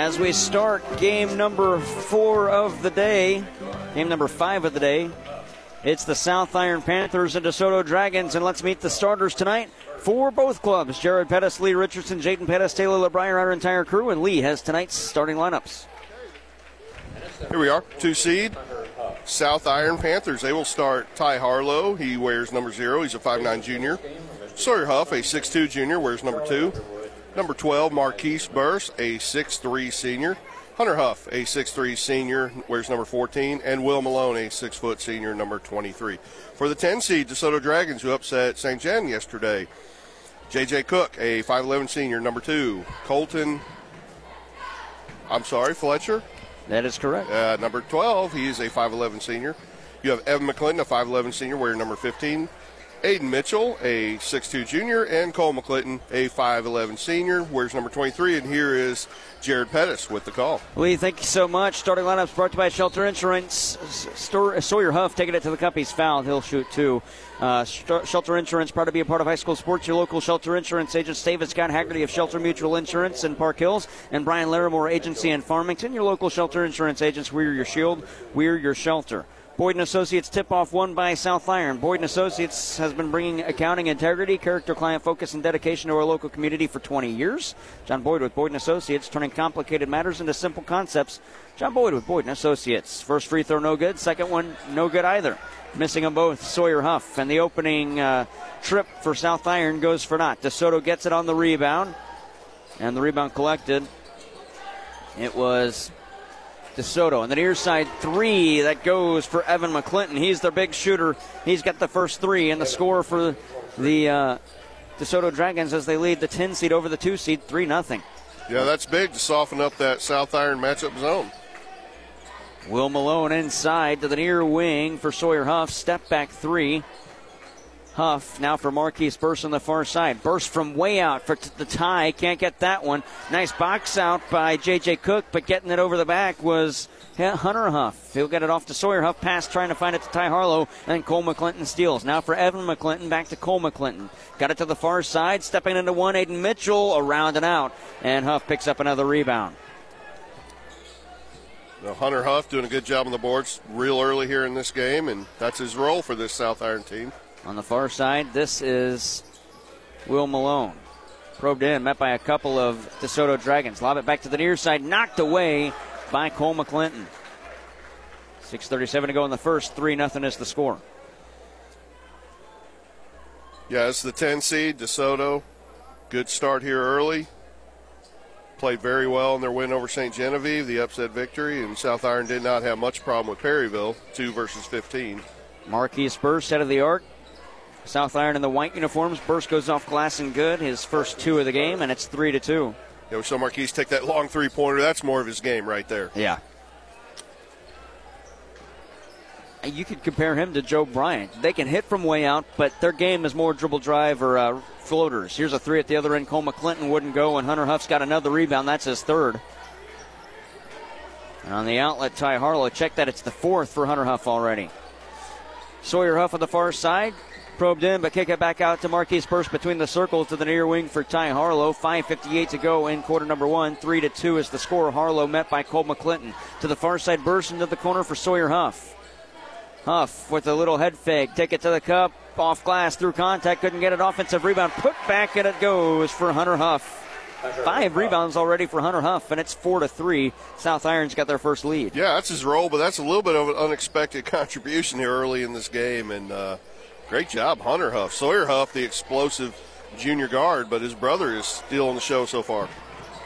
As we start game number four of the day, game number five of the day, it's the South Iron Panthers and DeSoto Dragons, and let's meet the starters tonight for both clubs. Jared Pettis, Lee Richardson, Jaden Pettis, Taylor LeBrier, our entire crew, and Lee has tonight's starting lineups. Here we are, two seed. South Iron Panthers. They will start Ty Harlow. He wears number zero. He's a 5'9 junior. Sawyer Huff, a 6'2 junior, wears number two. Number 12, Marquise Burse, a 6'3 senior. Hunter Huff, a 6'3 senior, wears number 14. And Will Malone, a 6 foot senior, number 23. For the 10 seed, DeSoto Dragons, who upset St. John yesterday. J.J. Cook, a 5'11 senior, number two. Colton, I'm sorry, Fletcher. That is correct. Uh, number 12, he is a 5'11 senior. You have Evan McClinton, a 5'11 senior, wearing number 15. Aiden Mitchell, a 6'2 junior, and Cole McClinton, a 5'11 senior. Where's number 23? And here is Jared Pettis with the call. Lee, thank you so much. Starting lineups brought to you by Shelter Insurance. Sawyer Huff taking it to the cup. He's fouled. He'll shoot two. Uh, Shelter Insurance, proud to be a part of high school sports. Your local Shelter Insurance agents, David Scott Haggerty of Shelter Mutual Insurance in Park Hills, and Brian Larimore Agency in Farmington. Your local Shelter Insurance agents. We're your shield. We're your shelter. Boyd and Associates tip-off won by South Iron. Boyd and Associates has been bringing accounting integrity, character, client focus, and dedication to our local community for 20 years. John Boyd with Boyd and Associates, turning complicated matters into simple concepts. John Boyd with Boyd and Associates. First free throw no good. Second one no good either. Missing them both. Sawyer Huff and the opening uh, trip for South Iron goes for naught. DeSoto gets it on the rebound, and the rebound collected. It was DeSoto. And the near side three that goes for Evan McClinton. He's their big shooter. He's got the first three and the score for the uh, DeSoto Dragons as they lead the 10 seed over the 2 seed 3 0. Yeah, that's big to soften up that South Iron matchup zone. Will Malone inside to the near wing for Sawyer Huff. Step back three. Huff now for Marquise Burse on the far side. Burse from way out for t- the tie. Can't get that one. Nice box out by J.J. Cook, but getting it over the back was Hunter Huff. He'll get it off to Sawyer Huff. Pass trying to find it to Ty Harlow. And Cole McClinton steals. Now for Evan McClinton. Back to Cole McClinton. Got it to the far side. Stepping into one. Aiden Mitchell around and out. And Huff picks up another rebound. Now Hunter Huff doing a good job on the boards real early here in this game, and that's his role for this South Iron team. On the far side, this is Will Malone. Probed in, met by a couple of DeSoto Dragons. Lob it back to the near side, knocked away by Cole McClinton. 6.37 to go in the first. 3 0 is the score. Yeah, it's the 10 seed, DeSoto. Good start here early. Played very well in their win over St. Genevieve, the upset victory, and South Iron did not have much problem with Perryville, 2 versus 15. Marquise Burse, head of the arc, South Iron in the white uniforms. Burse goes off glass and good. His first two of the game, and it's three to two. Yeah, we saw Marquise take that long three pointer. That's more of his game right there. Yeah. You could compare him to Joe Bryant. They can hit from way out, but their game is more dribble drive or uh, floaters. Here's a three at the other end. Cole McClinton wouldn't go, and Hunter Huff's got another rebound. That's his third. And on the outlet, Ty Harlow. Check that. It's the fourth for Hunter Huff already. Sawyer Huff on the far side probed in, but kick it back out to Marquise Burse between the circles to the near wing for Ty Harlow. 5.58 to go in quarter number one. 3 to 2 is the score. Harlow met by Cole McClinton. To the far side, burst into the corner for Sawyer Huff. Huff with a little head fake. Take it to the cup. Off glass through contact. Couldn't get it. Offensive rebound. Put back and it goes for Hunter Huff. Five rebounds already for Hunter Huff, and it's four to three. South Irons got their first lead. Yeah, that's his role, but that's a little bit of an unexpected contribution here early in this game, and uh, Great job, Hunter Huff. Sawyer Huff, the explosive junior guard, but his brother is still on the show so far.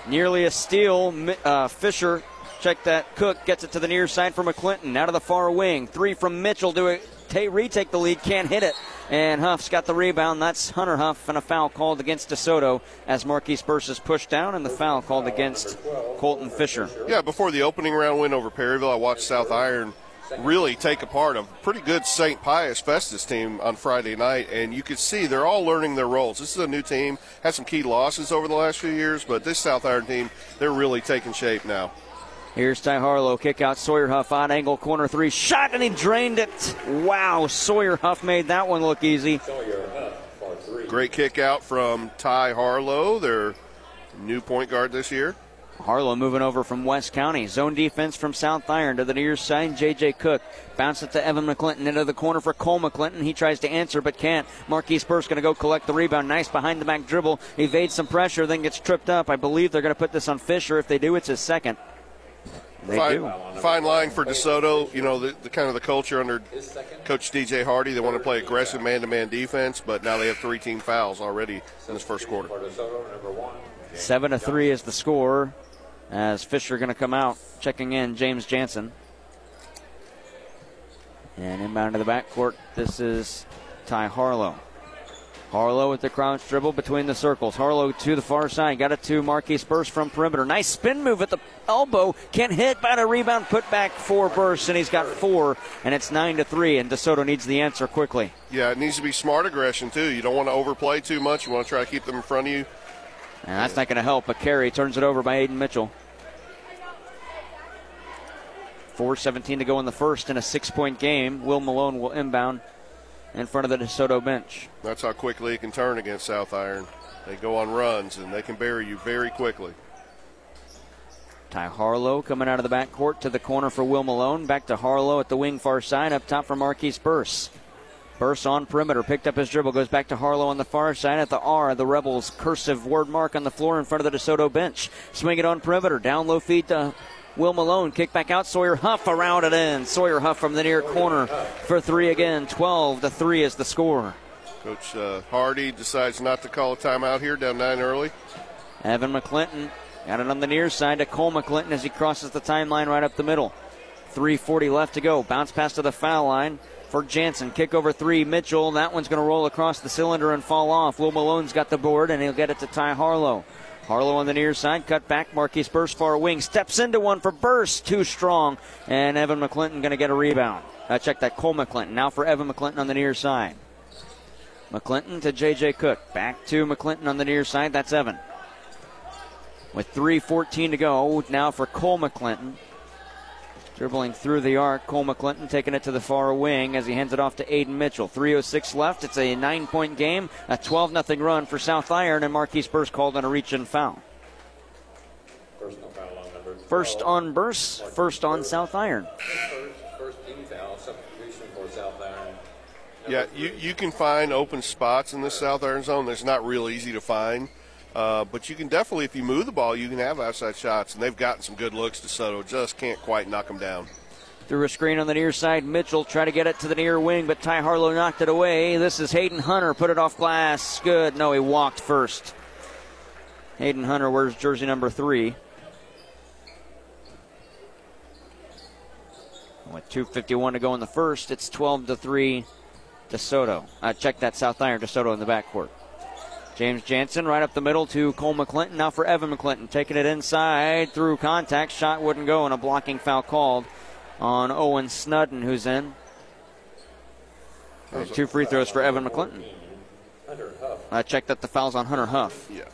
Nearly a steal. Uh, Fisher, check that. Cook gets it to the near side for McClinton. Out of the far wing. Three from Mitchell to it. retake the lead. Can't hit it. And Huff's got the rebound. That's Hunter Huff, and a foul called against DeSoto as Marquise Burse is pushed down, and the foul called against Colton Fisher. Yeah, before the opening round win over Perryville, I watched South Iron really take apart a pretty good St. Pius Festus team on Friday night, and you could see they're all learning their roles. This is a new team, had some key losses over the last few years, but this South Iron team, they're really taking shape now. Here's Ty Harlow, kick out Sawyer Huff on angle, corner three, shot, and he drained it. Wow, Sawyer Huff made that one look easy. Great kick out from Ty Harlow, their new point guard this year. Harlow moving over from West County. Zone defense from South Iron to the near side. J.J. Cook bounce it to Evan McClinton into the corner for Cole McClinton. He tries to answer but can't. Marquise Burse going to go collect the rebound. Nice behind the back dribble. Evades some pressure, then gets tripped up. I believe they're going to put this on Fisher. If they do, it's his second. They fine, do. fine line for DeSoto. You know, the, the kind of the culture under Coach DJ Hardy. They want to play aggressive man-to-man defense, but now they have three team fouls already in this first quarter. Seven to three is the score. As Fisher going to come out, checking in James Jansen. And inbound to the backcourt, this is Ty Harlow. Harlow with the crouch dribble between the circles. Harlow to the far side. Got it to Marquise Burse from perimeter. Nice spin move at the elbow. Can't hit, but a rebound put back for Burse, and he's got four, and it's nine to three. And DeSoto needs the answer quickly. Yeah, it needs to be smart aggression too. You don't want to overplay too much. You want to try to keep them in front of you. And that's not going to help. A carry turns it over by Aiden Mitchell. 4.17 to go in the first in a six point game. Will Malone will inbound in front of the DeSoto bench. That's how quickly it can turn against South Iron. They go on runs and they can bury you very quickly. Ty Harlow coming out of the backcourt to the corner for Will Malone. Back to Harlow at the wing far side. Up top for Marquise Burse. Burse on perimeter. Picked up his dribble. Goes back to Harlow on the far side at the R. The Rebels cursive word mark on the floor in front of the DeSoto bench. Swing it on perimeter. Down low feed to Will Malone. Kick back out. Sawyer Huff around it in. Sawyer Huff from the near corner for three again. 12 to 3 is the score. Coach uh, Hardy decides not to call a timeout here, down nine early. Evan McClinton got it on the near side to Cole McClinton as he crosses the timeline right up the middle. 3.40 left to go. Bounce pass to the foul line for Jansen. Kick over three. Mitchell. That one's going to roll across the cylinder and fall off. Will Malone's got the board, and he'll get it to Ty Harlow. Harlow on the near side, cut back. Marquise Burse far wing, steps into one for Burse, too strong, and Evan McClinton going to get a rebound. Uh, check that Cole McClinton. Now for Evan McClinton on the near side. McClinton to J.J. Cook. Back to McClinton on the near side. That's Evan. With 3.14 to go, now for Cole McClinton. Dribbling through the arc, Cole McClinton taking it to the far wing as he hands it off to Aiden Mitchell. 3.06 left. It's a nine point game, a 12 0 run for South Iron, and Marquise Burse called on a reach and foul. First on Burse, first on South Iron. Yeah, you, you can find open spots in this South Iron zone. That's not real easy to find. Uh, but you can definitely, if you move the ball, you can have outside shots, and they've gotten some good looks. DeSoto just can't quite knock them down. Through a screen on the near side, Mitchell try to get it to the near wing, but Ty Harlow knocked it away. This is Hayden Hunter, put it off glass. Good. No, he walked first. Hayden Hunter wears jersey number three. With 2.51 to go in the first, it's 12 to 3 DeSoto. Uh, check that South Iron DeSoto in the backcourt. James Jansen right up the middle to Cole McClinton. Now for Evan McClinton. Taking it inside through contact. Shot wouldn't go, and a blocking foul called on Owen Snudden, who's in. Two free throws for Evan McClinton. Hunter Huff. I checked that the foul's on Hunter Huff. Yeah.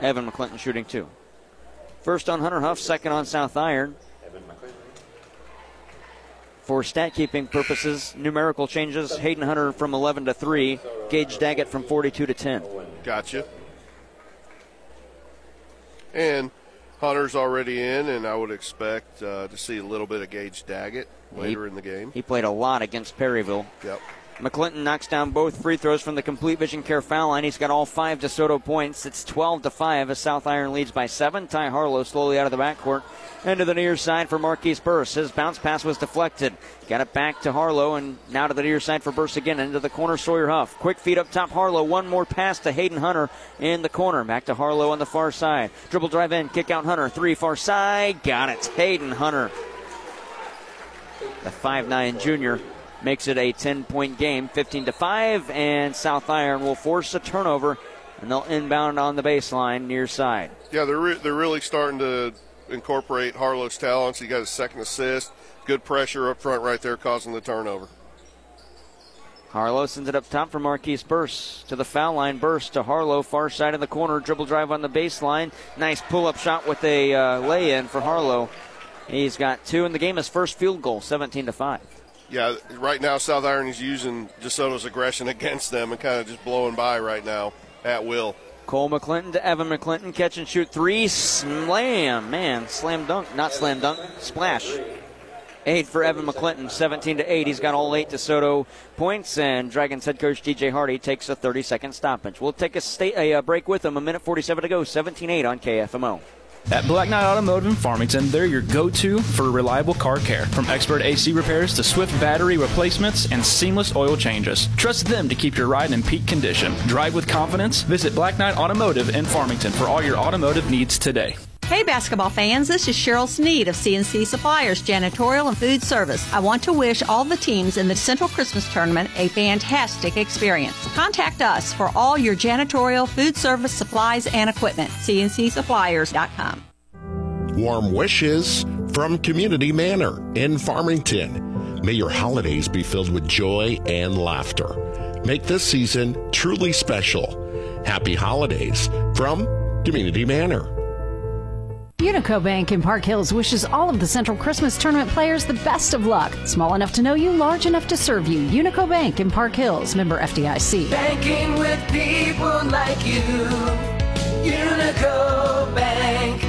Evan McClinton shooting two. First on Hunter Huff, second on South Iron. For stat keeping purposes, numerical changes Hayden Hunter from 11 to 3, Gage Daggett from 42 to 10. Gotcha. And Hunter's already in, and I would expect uh, to see a little bit of Gage Daggett later he, in the game. He played a lot against Perryville. Yep. McClinton knocks down both free throws from the complete vision care foul line. He's got all five DeSoto points. It's 12 to 5 as South Iron leads by seven. Ty Harlow slowly out of the backcourt. Into the near side for Marquise Burse. His bounce pass was deflected. Got it back to Harlow and now to the near side for Burse again. Into the corner, Sawyer Huff. Quick feed up top, Harlow. One more pass to Hayden Hunter in the corner. Back to Harlow on the far side. Dribble drive in, kick out Hunter. Three far side. Got it. Hayden Hunter. The 5'9 junior makes it a 10 point game, 15 to 5, and South Iron will force a turnover, and they'll inbound on the baseline near side. Yeah, they're re- they're really starting to incorporate Harlow's talents. He got a second assist, good pressure up front right there, causing the turnover. Harlow sends it up top for Marquise Burse to the foul line. Burse to Harlow, far side of the corner, dribble drive on the baseline. Nice pull up shot with a uh, lay in for Harlow. He's got two in the game. His first field goal, 17 to 5 yeah, right now South Iron is using DeSoto's aggression against them and kind of just blowing by right now at will. Cole McClinton to Evan McClinton. Catch and shoot three. Slam. Man, slam dunk. Not slam dunk. Splash. Eight for Evan McClinton, 17 to 8. He's got all eight DeSoto points, and Dragons head coach DJ Hardy takes a 30 second stoppage. We'll take a, state, a break with him. A minute 47 to go, 17 8 on KFMO. At Black Knight Automotive in Farmington, they're your go to for reliable car care. From expert AC repairs to swift battery replacements and seamless oil changes. Trust them to keep your ride in peak condition. Drive with confidence. Visit Black Knight Automotive in Farmington for all your automotive needs today. Hey, basketball fans, this is Cheryl Sneed of CNC Suppliers, Janitorial and Food Service. I want to wish all the teams in the Central Christmas Tournament a fantastic experience. Contact us for all your janitorial, food service, supplies, and equipment. CNCSuppliers.com. Warm wishes from Community Manor in Farmington. May your holidays be filled with joy and laughter. Make this season truly special. Happy holidays from Community Manor. Unico Bank in Park Hills wishes all of the Central Christmas Tournament players the best of luck. Small enough to know you, large enough to serve you. Unico Bank in Park Hills, member FDIC. Banking with people like you. Unico Bank.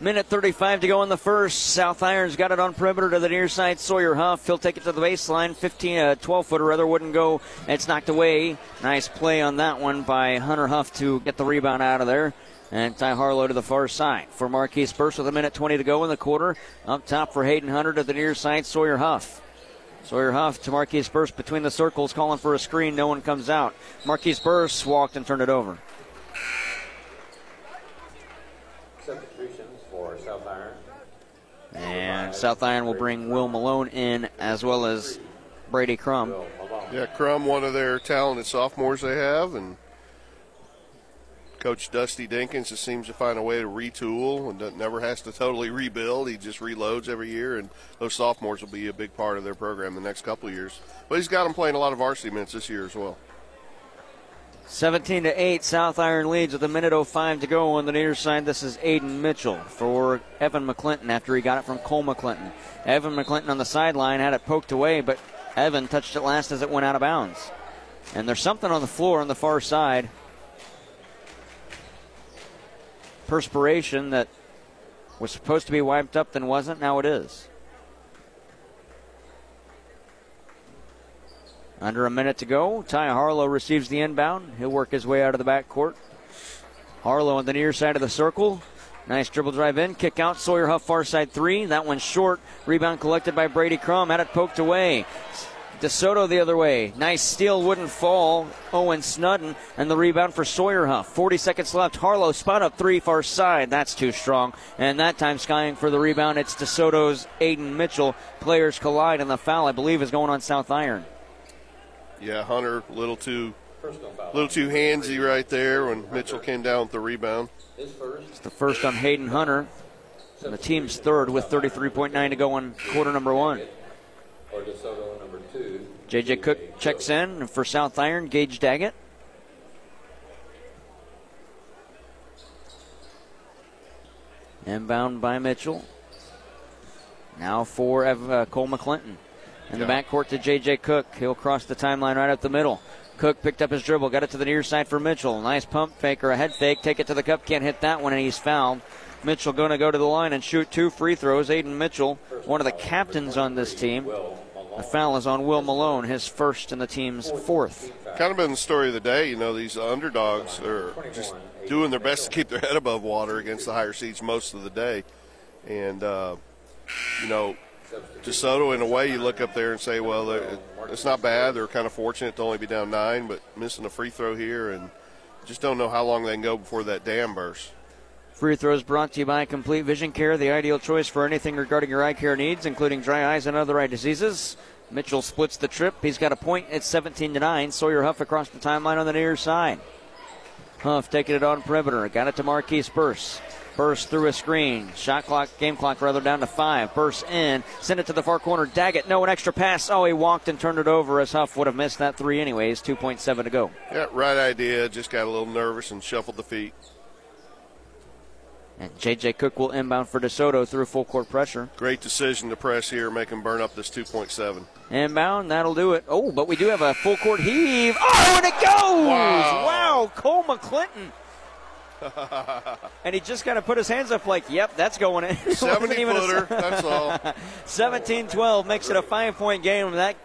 Minute 35 to go in the first. South Irons got it on perimeter to the near side. Sawyer Huff. He'll take it to the baseline. 15, uh, 12 footer rather wouldn't go. It's knocked away. Nice play on that one by Hunter Huff to get the rebound out of there. And Ty Harlow to the far side for Marquise Burse with a minute 20 to go in the quarter. Up top for Hayden Hunter to the near side, Sawyer Huff. Sawyer Huff to Marquise Burse between the circles, calling for a screen. No one comes out. Marquise Burse walked and turned it over. Substitutions for South Iron. And South Iron will bring Will Malone in as well as Brady Crum. Yeah, Crum, one of their talented sophomores they have, and Coach Dusty Dinkins just seems to find a way to retool and never has to totally rebuild. He just reloads every year, and those sophomores will be a big part of their program the next couple years. But he's got them playing a lot of varsity minutes this year as well. 17 to 8, South Iron leads with a minute 05 to go on the near side. This is Aiden Mitchell for Evan McClinton after he got it from Cole McClinton. Evan McClinton on the sideline had it poked away, but Evan touched it last as it went out of bounds. And there's something on the floor on the far side. Perspiration that was supposed to be wiped up then wasn't. Now it is. Under a minute to go. Ty Harlow receives the inbound. He'll work his way out of the back court. Harlow on the near side of the circle. Nice dribble drive in. Kick out. Sawyer Huff far side three. That one's short. Rebound collected by Brady Crum. Had it poked away. DeSoto the other way. Nice steal, wouldn't fall. Owen Snudden, and the rebound for Sawyer Huff. 40 seconds left. Harlow spot up three far side. That's too strong. And that time skying for the rebound. It's DeSoto's Aiden Mitchell. Players collide, and the foul, I believe, is going on South Iron. Yeah, Hunter, a little too, little too handsy right there when Mitchell came down with the rebound. It's the first on Hayden Hunter. And the team's third with 33.9 to go in quarter number one. Or DeSoto number two. JJ Cook checks in for South Iron. Gage Daggett. Inbound by Mitchell. Now for uh, Cole McClinton. In the backcourt to J.J. Cook. He'll cross the timeline right up the middle. Cook picked up his dribble, got it to the near side for Mitchell. Nice pump fake or a head fake. Take it to the cup. Can't hit that one, and he's fouled. Mitchell going to go to the line and shoot two free throws. Aiden Mitchell, one of the captains on this team. The foul is on Will Malone, his first and the team's fourth. Kind of been the story of the day. You know, these underdogs are just doing their best to keep their head above water against the higher seeds most of the day. And, uh, you know, DeSoto, in a way, you look up there and say, well, it's not bad. They're kind of fortunate to only be down nine, but missing a free throw here and just don't know how long they can go before that dam bursts. Free throws brought to you by Complete Vision Care, the ideal choice for anything regarding your eye care needs, including dry eyes and other eye diseases. Mitchell splits the trip. He's got a point. It's 17 to 9. Sawyer Huff across the timeline on the near side. Huff taking it on perimeter. Got it to Marquise Burse. Burse through a screen. Shot clock, game clock rather, down to five. Burse in. Send it to the far corner. Daggett, no, an extra pass. Oh, he walked and turned it over as Huff would have missed that three anyways. 2.7 to go. Yeah, right idea. Just got a little nervous and shuffled the feet. And J.J. Cook will inbound for DeSoto through full court pressure. Great decision to press here, make him burn up this 2.7. Inbound, that'll do it. Oh, but we do have a full court heave. Oh, and it goes! Wow. wow Cole McClinton. and he just kind of put his hands up like, yep, that's going in. It wasn't 70 even a- footer, that's all. 17 12 makes it a five point game. That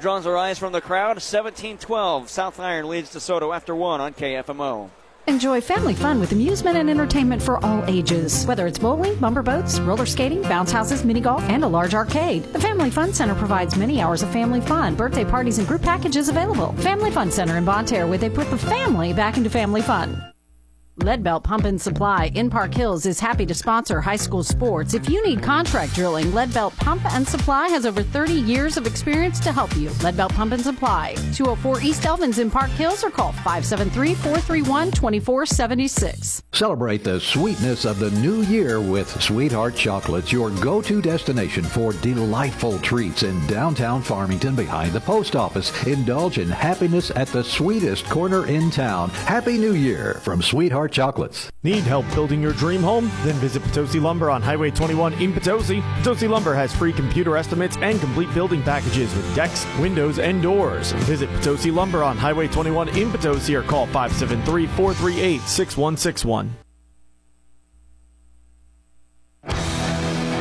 draws our eyes from the crowd. 17 12. South Iron leads DeSoto after one on KFMO. Enjoy family fun with amusement and entertainment for all ages. Whether it's bowling, bumper boats, roller skating, bounce houses, mini golf, and a large arcade. The Family Fun Center provides many hours of family fun, birthday parties, and group packages available. Family Fun Center in Bonne Terre, where they put the family back into family fun. Leadbelt Pump and Supply in Park Hills is happy to sponsor high school sports. If you need contract drilling, Leadbelt Pump and Supply has over 30 years of experience to help you. Leadbelt Pump and Supply, 204 East Elvins in Park Hills or call 573 431 2476. Celebrate the sweetness of the new year with Sweetheart Chocolates, your go-to destination for delightful treats in downtown Farmington behind the post office. Indulge in happiness at the sweetest corner in town. Happy New Year from Sweetheart Chocolates. Need help building your dream home? Then visit Potosi Lumber on Highway 21 in Potosi. Potosi Lumber has free computer estimates and complete building packages with decks, windows, and doors. Visit Potosi Lumber on Highway 21 in Potosi or call 573 438 6161.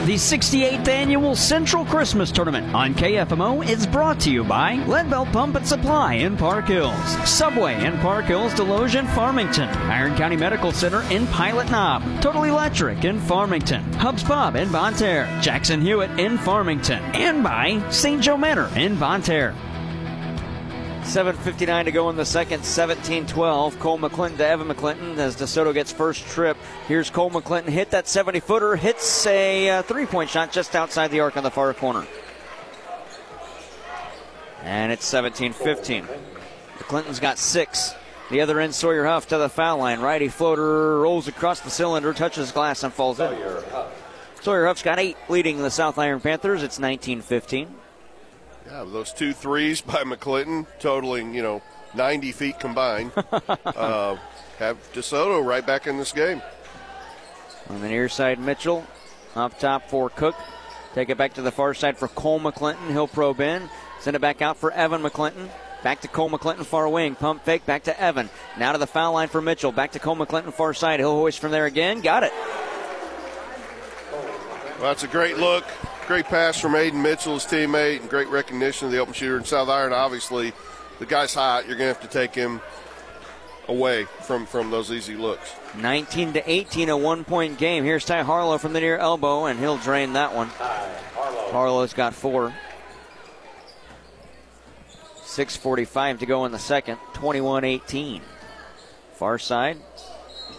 The 68th annual Central Christmas Tournament on KFMO is brought to you by Leadbelt Pump and Supply in Park Hills, Subway in Park Hills, Desloge and Farmington, Iron County Medical Center in Pilot Knob, Total Electric in Farmington, Hubs Pub in Bonne Terre, Jackson Hewitt in Farmington, and by St. Joe Manor in Bonne Terre. 7.59 to go in the second, 17 12. Cole McClinton to Evan McClinton as DeSoto gets first trip. Here's Cole McClinton, hit that 70 footer, hits a uh, three point shot just outside the arc on the far corner. And it's 17 15. McClinton's got six. The other end, Sawyer Huff to the foul line. Righty floater rolls across the cylinder, touches glass, and falls in. Sawyer Huff's got eight, leading the South Iron Panthers. It's 19 15. Yeah, those two threes by McClinton, totaling, you know, 90 feet combined, uh, have DeSoto right back in this game. On the near side, Mitchell. off top for Cook. Take it back to the far side for Cole McClinton. He'll probe in. Send it back out for Evan McClinton. Back to Cole McClinton, far wing. Pump fake, back to Evan. Now to the foul line for Mitchell. Back to Cole McClinton, far side. He'll hoist from there again. Got it. Well, that's a great look. Great pass from Aiden Mitchell, his teammate, and great recognition of the open shooter in South Iron. Obviously, the guy's hot. You're going to have to take him away from, from those easy looks. 19 to 18, a one point game. Here's Ty Harlow from the near elbow, and he'll drain that one. Harlow's got four. 6.45 to go in the second. 21 18. Far side.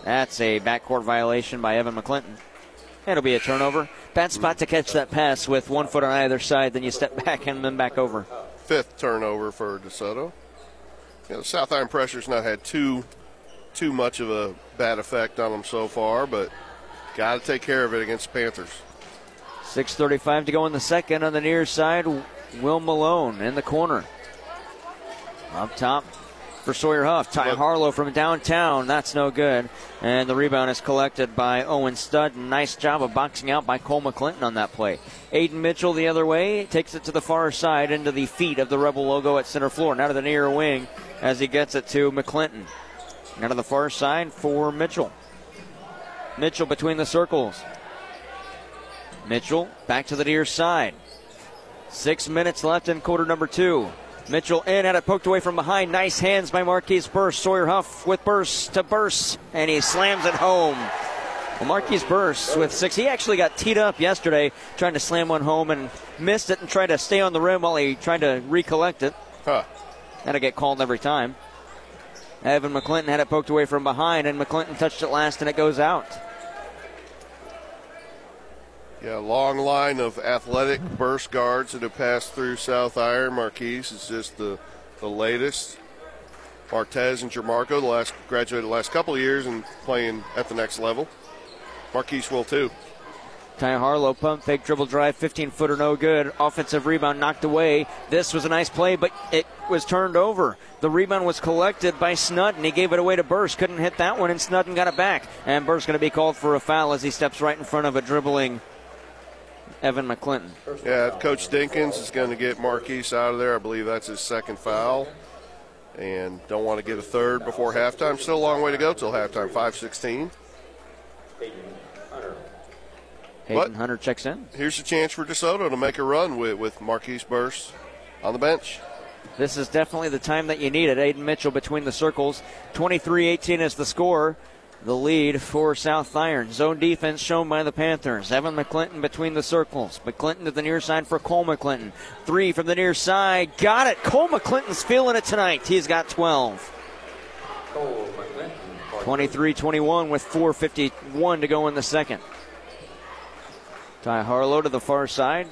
That's a backcourt violation by Evan McClinton. It'll be a turnover. Bad spot to catch that pass with one foot on either side, then you step back and then back over. Fifth turnover for DeSoto. You know, South Iron pressure's not had too too much of a bad effect on them so far, but got to take care of it against the Panthers. 6.35 to go in the second on the near side. Will Malone in the corner. Up top for Sawyer Huff. Ty Harlow from downtown. That's no good. And the rebound is collected by Owen Studd. Nice job of boxing out by Cole McClinton on that play. Aiden Mitchell the other way takes it to the far side into the feet of the Rebel logo at center floor. Now to the near wing as he gets it to McClinton. Now to the far side for Mitchell. Mitchell between the circles. Mitchell back to the near side. Six minutes left in quarter number two. Mitchell in, had it poked away from behind. Nice hands by Marquise Burse. Sawyer Huff with Burse to Burse, and he slams it home. Well, Marquise Burse with six. He actually got teed up yesterday trying to slam one home and missed it and tried to stay on the rim while he tried to recollect it. Huh. To get called every time. Evan McClinton had it poked away from behind, and McClinton touched it last, and it goes out. Yeah, long line of athletic burst guards that have passed through South Iron. Marquise is just the, the latest. Martez and Jermarco, the last graduated the last couple of years and playing at the next level. Marquise will too. Ty Harlow pump fake dribble drive, 15 footer, no good. Offensive rebound knocked away. This was a nice play, but it was turned over. The rebound was collected by Snudden. He gave it away to Burse. Couldn't hit that one, and Snudden got it back. And Burse going to be called for a foul as he steps right in front of a dribbling Evan McClinton. Yeah, Coach Dinkins is going to get Marquise out of there. I believe that's his second foul. And don't want to get a third before halftime. Still a long way to go till halftime, 5-16. Hayden Hunter checks in. Here's a chance for DeSoto to make a run with, with Marquise Burse on the bench. This is definitely the time that you need it. Aiden Mitchell between the circles. 23 18 is the score. The lead for South Iron. Zone defense shown by the Panthers. Evan McClinton between the circles. McClinton to the near side for Cole McClinton. Three from the near side. Got it. Cole McClinton's feeling it tonight. He's got 12. 23 21 with 4.51 to go in the second. Ty Harlow to the far side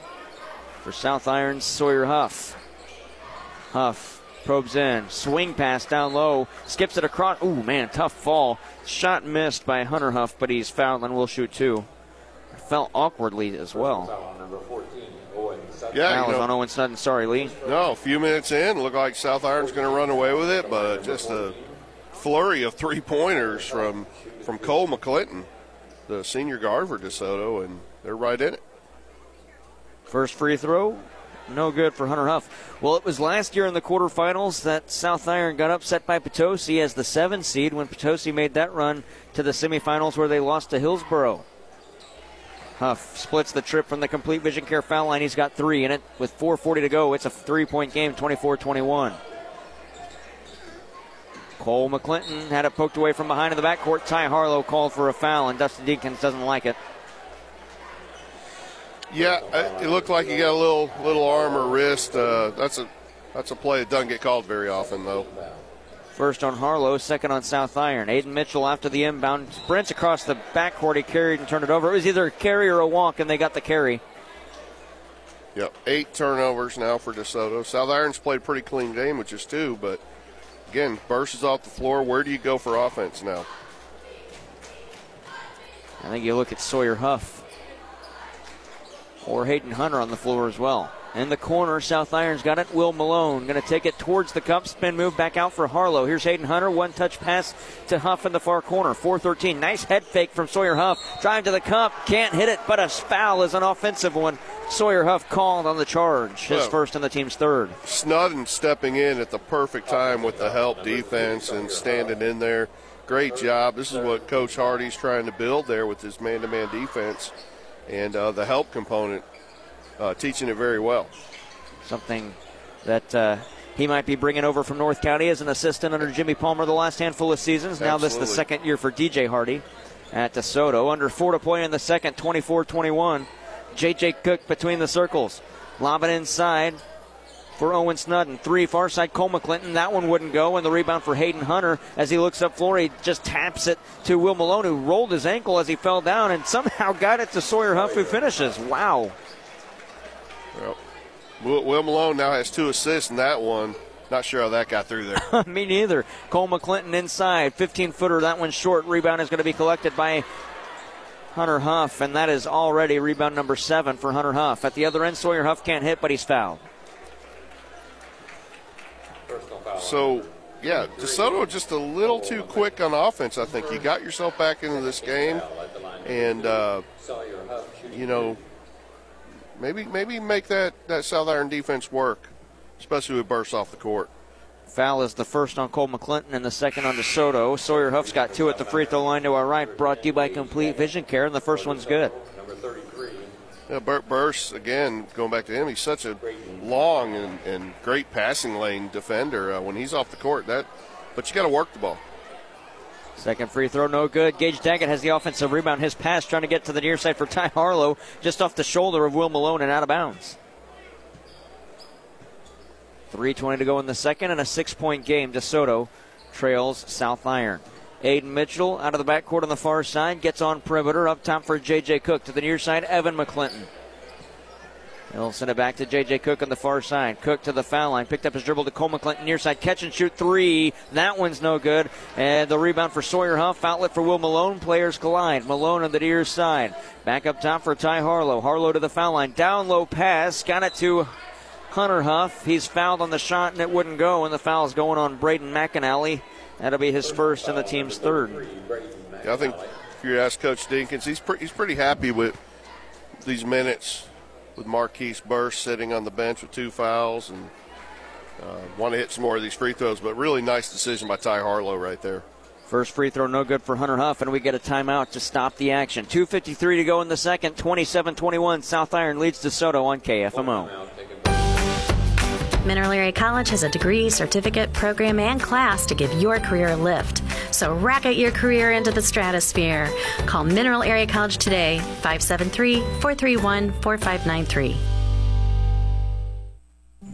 for South Iron's Sawyer Huff. Huff probes in, swing pass down low, skips it across. Ooh, man, tough fall. Shot missed by Hunter Huff, but he's fouled and will shoot two. Fell awkwardly as well. Yeah, is know- on Owen Sutton. Sorry, Lee. No, a few minutes in, looked like South Iron's going to run away with it, but just a flurry of three pointers from from Cole McClinton, the senior guard for DeSoto, and they're right in it. First free throw, no good for Hunter Huff. Well, it was last year in the quarterfinals that South Iron got upset by Potosi as the seven seed when Potosi made that run to the semifinals where they lost to Hillsboro. Huff splits the trip from the complete vision care foul line. He's got three in it with 4.40 to go. It's a three point game, 24 21. Cole McClinton had it poked away from behind in the backcourt. Ty Harlow called for a foul, and Dustin Deakins doesn't like it. Yeah, it looked like he got a little little arm or wrist. Uh, that's a that's a play that doesn't get called very often, though. First on Harlow, second on South Iron. Aiden Mitchell after the inbound sprints across the backcourt. He carried and turned it over. It was either a carry or a walk, and they got the carry. Yep, eight turnovers now for DeSoto. South Iron's played a pretty clean game, which is two, but again, Burse is off the floor. Where do you go for offense now? I think you look at Sawyer Huff or Hayden Hunter on the floor as well. In the corner, South Iron's got it. Will Malone going to take it towards the cup. Spin move back out for Harlow. Here's Hayden Hunter. One touch pass to Huff in the far corner. 413. Nice head fake from Sawyer Huff. Drive to the cup. Can't hit it, but a foul is an offensive one. Sawyer Huff called on the charge. His Well- first and the team's third. Snudden stepping in at the perfect time with the help defense and standing in there. Great job. This is what Coach Hardy's trying to build there with his man to man defense and uh, the help component, uh, teaching it very well. something that uh, he might be bringing over from North County as an assistant under Jimmy Palmer the last handful of seasons. Now this is the second year for DJ Hardy at DeSoto. Under four to play in the second, 24-21. J.J. Cook between the circles. Lob it inside for Owen Snudden. Three far side Cole McClinton. That one wouldn't go. And the rebound for Hayden Hunter as he looks up floor. He just taps it to Will Malone, who rolled his ankle as he fell down and somehow got it to Sawyer Huff, who finishes. Wow. Well, Will, Will Malone now has two assists in that one. Not sure how that got through there. Me neither. Cole McClinton inside, 15 footer. That one short. Rebound is going to be collected by Hunter Huff, and that is already rebound number seven for Hunter Huff. At the other end, Sawyer Huff can't hit, but he's fouled. So, yeah, DeSoto just a little too quick on offense. I think you got yourself back into this game, and uh, you know, maybe maybe make that that South Iron defense work, especially with bursts off the court. Foul is the first on Cole McClinton and the second on DeSoto. Sawyer Huff's got two at the free throw line to our right, brought to you by Complete Vision Care, and the first one's good. Yeah, Burt Burse again. Going back to him, he's such a long and, and great passing lane defender. Uh, when he's off the court, that but you got to work the ball. Second free throw, no good. Gage Daggett has the offensive rebound. His pass trying to get to the near side for Ty Harlow, just off the shoulder of Will Malone and out of bounds. 3.20 to go in the second, and a six point game. DeSoto trails South Iron. Aiden Mitchell out of the backcourt on the far side gets on perimeter up top for J.J. Cook to the near side. Evan McClinton. He'll send it back to J.J. Cook on the far side. Cook to the foul line. Picked up his dribble to Cole McClinton near side. Catch and shoot three. That one's no good. And the rebound for Sawyer Huff. Outlet for Will Malone. Players collide. Malone on the near side. Back up top for Ty Harlow. Harlow to the foul line. Down low pass. Got it to Hunter Huff. He's fouled on the shot and it wouldn't go. And the foul's going on Braden McAnally. That'll be his first and the team's third. Yeah, I think if you ask Coach Dinkins, he's pre- he's pretty happy with these minutes with Marquise Burse sitting on the bench with two fouls and uh, want to hit some more of these free throws. But really nice decision by Ty Harlow right there. First free throw, no good for Hunter Huff, and we get a timeout to stop the action. 2.53 to go in the second, 27 21. South Iron leads DeSoto on KFMO. Mineral Area College has a degree, certificate, program, and class to give your career a lift. So rocket your career into the stratosphere. Call Mineral Area College today, 573 431 4593.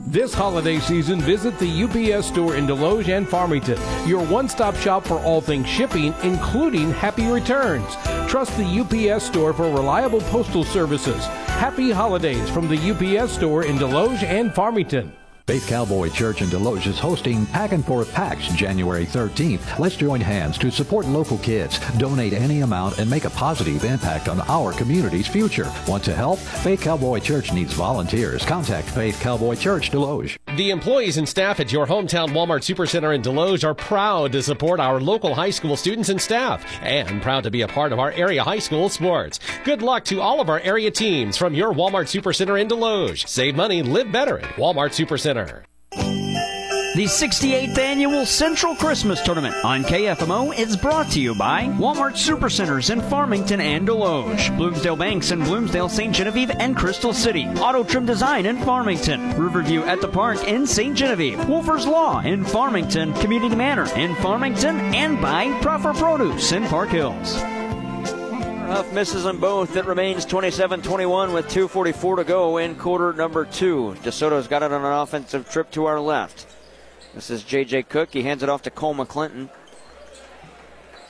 This holiday season, visit the UPS store in Desloge and Farmington, your one stop shop for all things shipping, including happy returns. Trust the UPS store for reliable postal services. Happy holidays from the UPS store in Desloge and Farmington. Faith Cowboy Church in Desloge is hosting Pack and Forth Packs January 13th. Let's join hands to support local kids, donate any amount, and make a positive impact on our community's future. Want to help? Faith Cowboy Church needs volunteers. Contact Faith Cowboy Church Desloge. The employees and staff at your hometown Walmart Supercenter in Desloge are proud to support our local high school students and staff and proud to be a part of our area high school sports. Good luck to all of our area teams from your Walmart Supercenter in Deloge. Save money, live better at Walmart Supercenter. The 68th annual Central Christmas Tournament on KFMO is brought to you by Walmart Supercenters in Farmington and Desloge, Bloomsdale Banks in Bloomsdale, St. Genevieve, and Crystal City, Auto Trim Design in Farmington, Riverview at the Park in St. Genevieve, Wolfer's Law in Farmington, Community Manor in Farmington, and by Proper Produce in Park Hills. Huff misses them both. It remains 27 21 with 2.44 to go in quarter number two. DeSoto's got it on an offensive trip to our left. This is J.J. Cook. He hands it off to Cole McClinton.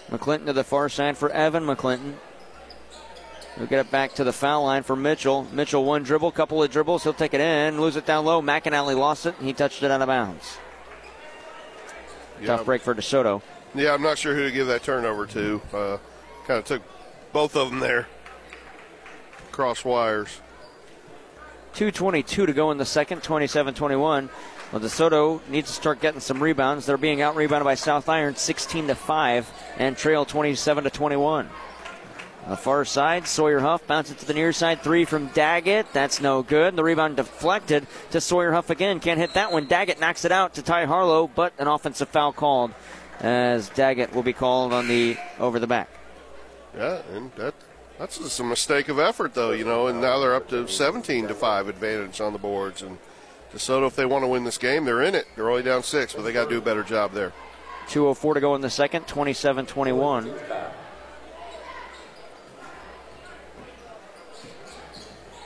McClinton to the far side for Evan McClinton. He'll get it back to the foul line for Mitchell. Mitchell one dribble, couple of dribbles. He'll take it in, lose it down low. McAnally lost it. He touched it out of bounds. Yeah. Tough break for DeSoto. Yeah, I'm not sure who to give that turnover to. Uh, kind of took both of them there. Cross wires. 2.22 to go in the second, 27 21. Well, DeSoto needs to start getting some rebounds. They're being out rebounded by South Iron 16 to 5 and trail 27 to 21. The far side, Sawyer Huff bounces to the near side. Three from Daggett. That's no good. The rebound deflected to Sawyer Huff again. Can't hit that one. Daggett knocks it out to Ty Harlow, but an offensive foul called as Daggett will be called on the over the back. Yeah, and that that's just a mistake of effort, though, you know. And now they're up to 17 to five advantage on the boards. And DeSoto, if they want to win this game, they're in it. They're only down six, but they got to do a better job there. 2.04 to go in the second, 27 21.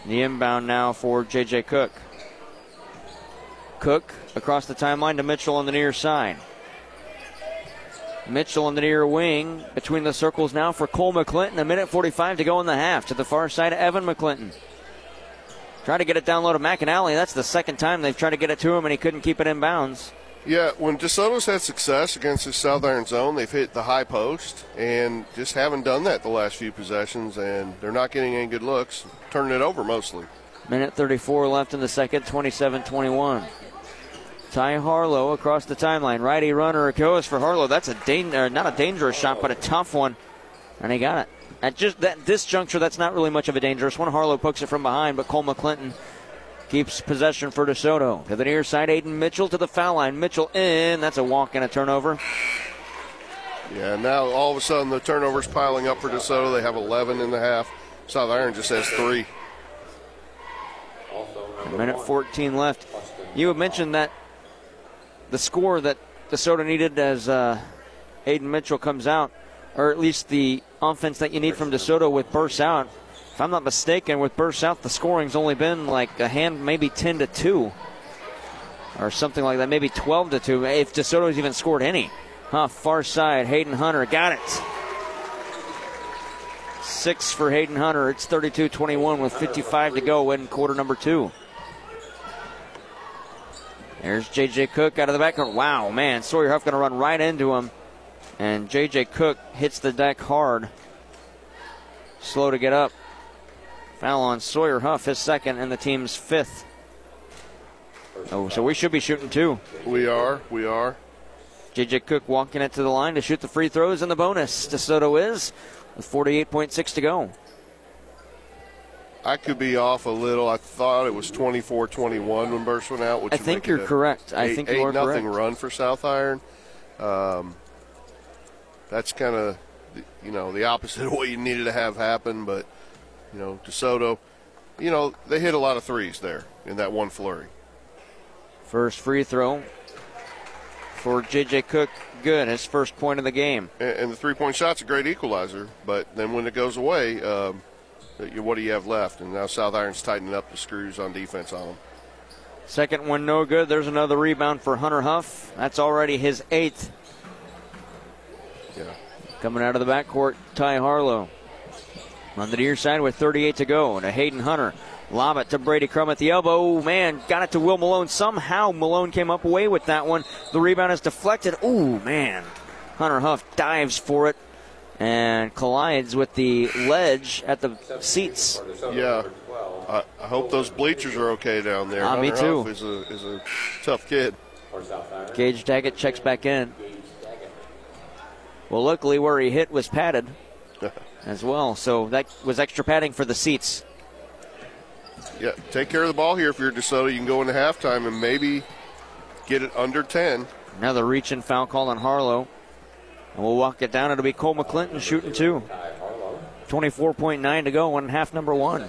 The inbound now for J.J. Cook. Cook across the timeline to Mitchell on the near side. Mitchell on the near wing between the circles now for Cole McClinton. A minute 45 to go in the half. To the far side of Evan McClinton. Try to get it down low to McAnally. That's the second time they've tried to get it to him and he couldn't keep it in bounds. Yeah, when DeSoto's had success against the South Iron zone, they've hit the high post and just haven't done that the last few possessions, and they're not getting any good looks, turning it over mostly. Minute 34 left in the second, 27 21. Ty Harlow across the timeline. Righty runner goes for Harlow. That's a danger, uh, not a dangerous shot, but a tough one. And he got it. At just that this juncture, that's not really much of a dangerous one. Harlow pokes it from behind, but Cole McClinton keeps possession for DeSoto. To the near side, Aiden Mitchell to the foul line. Mitchell in. That's a walk and a turnover. Yeah, now all of a sudden the turnovers piling up for DeSoto. They have 11 in the half. South Iron just has three. A minute 14 left. You had mentioned that the score that DeSoto needed as uh, Aiden Mitchell comes out, or at least the offense that you need from DeSoto with bursts out. If I'm not mistaken, with bursts out, the scoring's only been like a hand, maybe 10 to 2 or something like that, maybe 12 to 2, if DeSoto's even scored any. Huh, far side, Hayden Hunter got it. Six for Hayden Hunter. It's 32 21 with 55 to go in quarter number two. There's J.J. Cook out of the backcourt. Wow, man. Sawyer Huff going to run right into him. And J.J. Cook hits the deck hard. Slow to get up. Foul on Sawyer Huff, his second, and the team's fifth. Oh, so we should be shooting two. We are. We are. J.J. Cook walking it to the line to shoot the free throws and the bonus. DeSoto is with 48.6 to go. I could be off a little. I thought it was 24-21 when Burse went out. Which I think you're correct. I think you eight are nothing correct. run for South Iron. Um, that's kind of you know the opposite of what you needed to have happen. But you know DeSoto, you know they hit a lot of threes there in that one flurry. First free throw for J.J. Cook. Good. His first point of the game. And, and the three point shot's a great equalizer. But then when it goes away, um, what do you have left? And now South Iron's tightening up the screws on defense on them. Second one, no good. There's another rebound for Hunter Huff. That's already his eighth. Yeah. Coming out of the backcourt, Ty Harlow. On the near side with 38 to go. And a Hayden Hunter. Lob it to Brady Crum at the elbow. Oh man, got it to Will Malone. Somehow Malone came up away with that one. The rebound is deflected. Ooh, man. Hunter Huff dives for it and collides with the ledge at the seats. Yeah. I, I hope those bleachers are okay down there. Ah, me too. Huff Is a, is a tough kid. Gage Daggett checks back in. Well, luckily where he hit was padded as well, so that was extra padding for the seats. Yeah, take care of the ball here if you're DeSoto. You can go into halftime and maybe get it under 10. Another reach and foul call on Harlow. And we'll walk it down. It'll be Cole McClinton shooting two. 24.9 to go in half number one.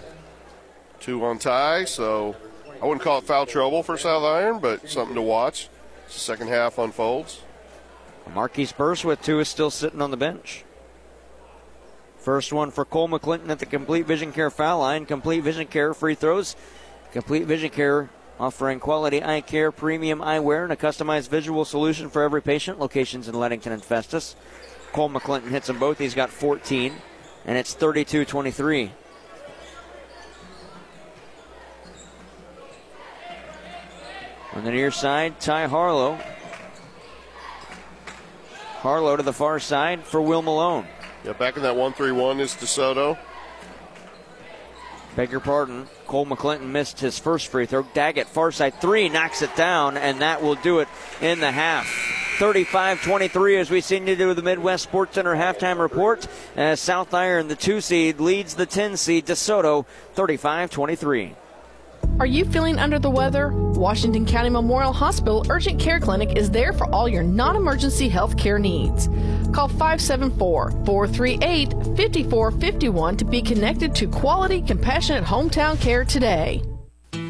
Two on tie, so I wouldn't call it foul trouble for South Iron, but something to watch. The second half unfolds. Marquise Burse with two is still sitting on the bench. First one for Cole McClinton at the Complete Vision Care foul line. Complete Vision Care free throws. Complete Vision Care offering quality eye care, premium eyewear, and a customized visual solution for every patient. Locations in Leadington and Festus. Cole McClinton hits them both. He's got 14, and it's 32 23. On the near side, Ty Harlow. Harlow to the far side for Will Malone. Yeah, back in that 1 3 1 is DeSoto. Beg your pardon. Cole McClinton missed his first free throw. Daggett, far side three, knocks it down, and that will do it in the half. 35 23 as we seen you do the Midwest Sports Center halftime report. As South Iron, the two seed, leads the 10 seed, DeSoto, 35 23. Are you feeling under the weather? Washington County Memorial Hospital Urgent Care Clinic is there for all your non emergency health care needs. Call 574 438 5451 to be connected to quality, compassionate hometown care today.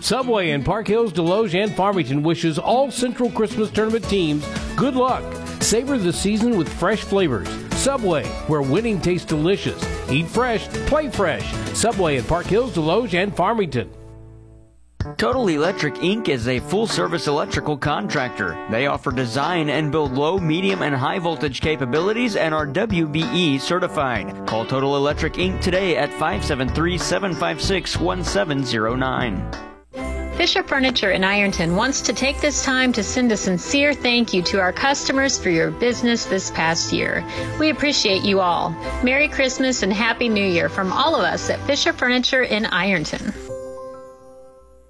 Subway in Park Hills, Desloge, and Farmington wishes all Central Christmas Tournament teams good luck. Savor the season with fresh flavors. Subway, where winning tastes delicious. Eat fresh, play fresh. Subway in Park Hills, Desloge, and Farmington. Total Electric Inc. is a full service electrical contractor. They offer design and build low, medium, and high voltage capabilities and are WBE certified. Call Total Electric Inc. today at 573 756 1709. Fisher Furniture in Ironton wants to take this time to send a sincere thank you to our customers for your business this past year. We appreciate you all. Merry Christmas and Happy New Year from all of us at Fisher Furniture in Ironton.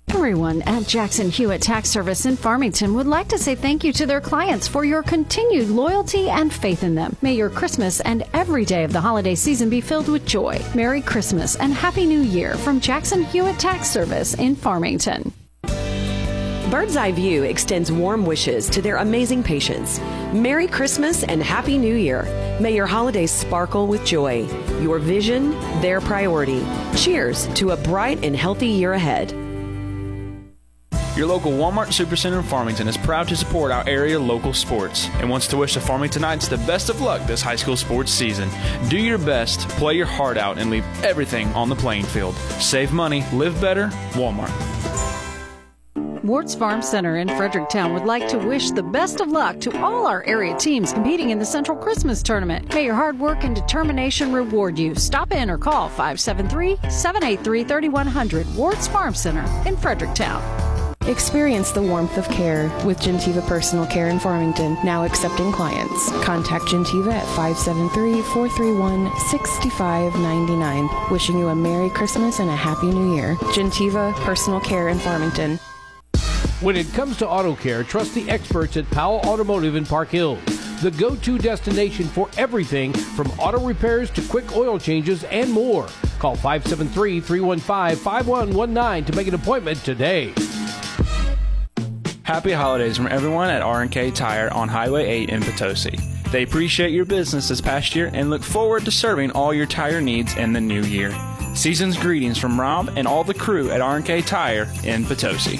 Everyone at Jackson Hewitt Tax Service in Farmington would like to say thank you to their clients for your continued loyalty and faith in them. May your Christmas and every day of the holiday season be filled with joy. Merry Christmas and Happy New Year from Jackson Hewitt Tax Service in Farmington. Bird's Eye View extends warm wishes to their amazing patients. Merry Christmas and Happy New Year. May your holidays sparkle with joy. Your vision, their priority. Cheers to a bright and healthy year ahead. Your local Walmart Supercenter in Farmington is proud to support our area local sports and wants to wish the Farmingtonites the best of luck this high school sports season. Do your best, play your heart out, and leave everything on the playing field. Save money, live better, Walmart. Warts Farm Center in Fredericktown would like to wish the best of luck to all our area teams competing in the Central Christmas Tournament. May your hard work and determination reward you. Stop in or call 573 783 3100 Warts Farm Center in Fredericktown. Experience the warmth of care with Gentiva Personal Care in Farmington, now accepting clients. Contact Gentiva at 573 431 6599. Wishing you a Merry Christmas and a Happy New Year. Gentiva Personal Care in Farmington. When it comes to auto care, trust the experts at Powell Automotive in Park Hills, the go to destination for everything from auto repairs to quick oil changes and more. Call Call 573 315 5119 to make an appointment today. Happy holidays from everyone at R&K Tire on Highway 8 in Potosi. They appreciate your business this past year and look forward to serving all your tire needs in the new year. Season's greetings from Rob and all the crew at R&K Tire in Potosi.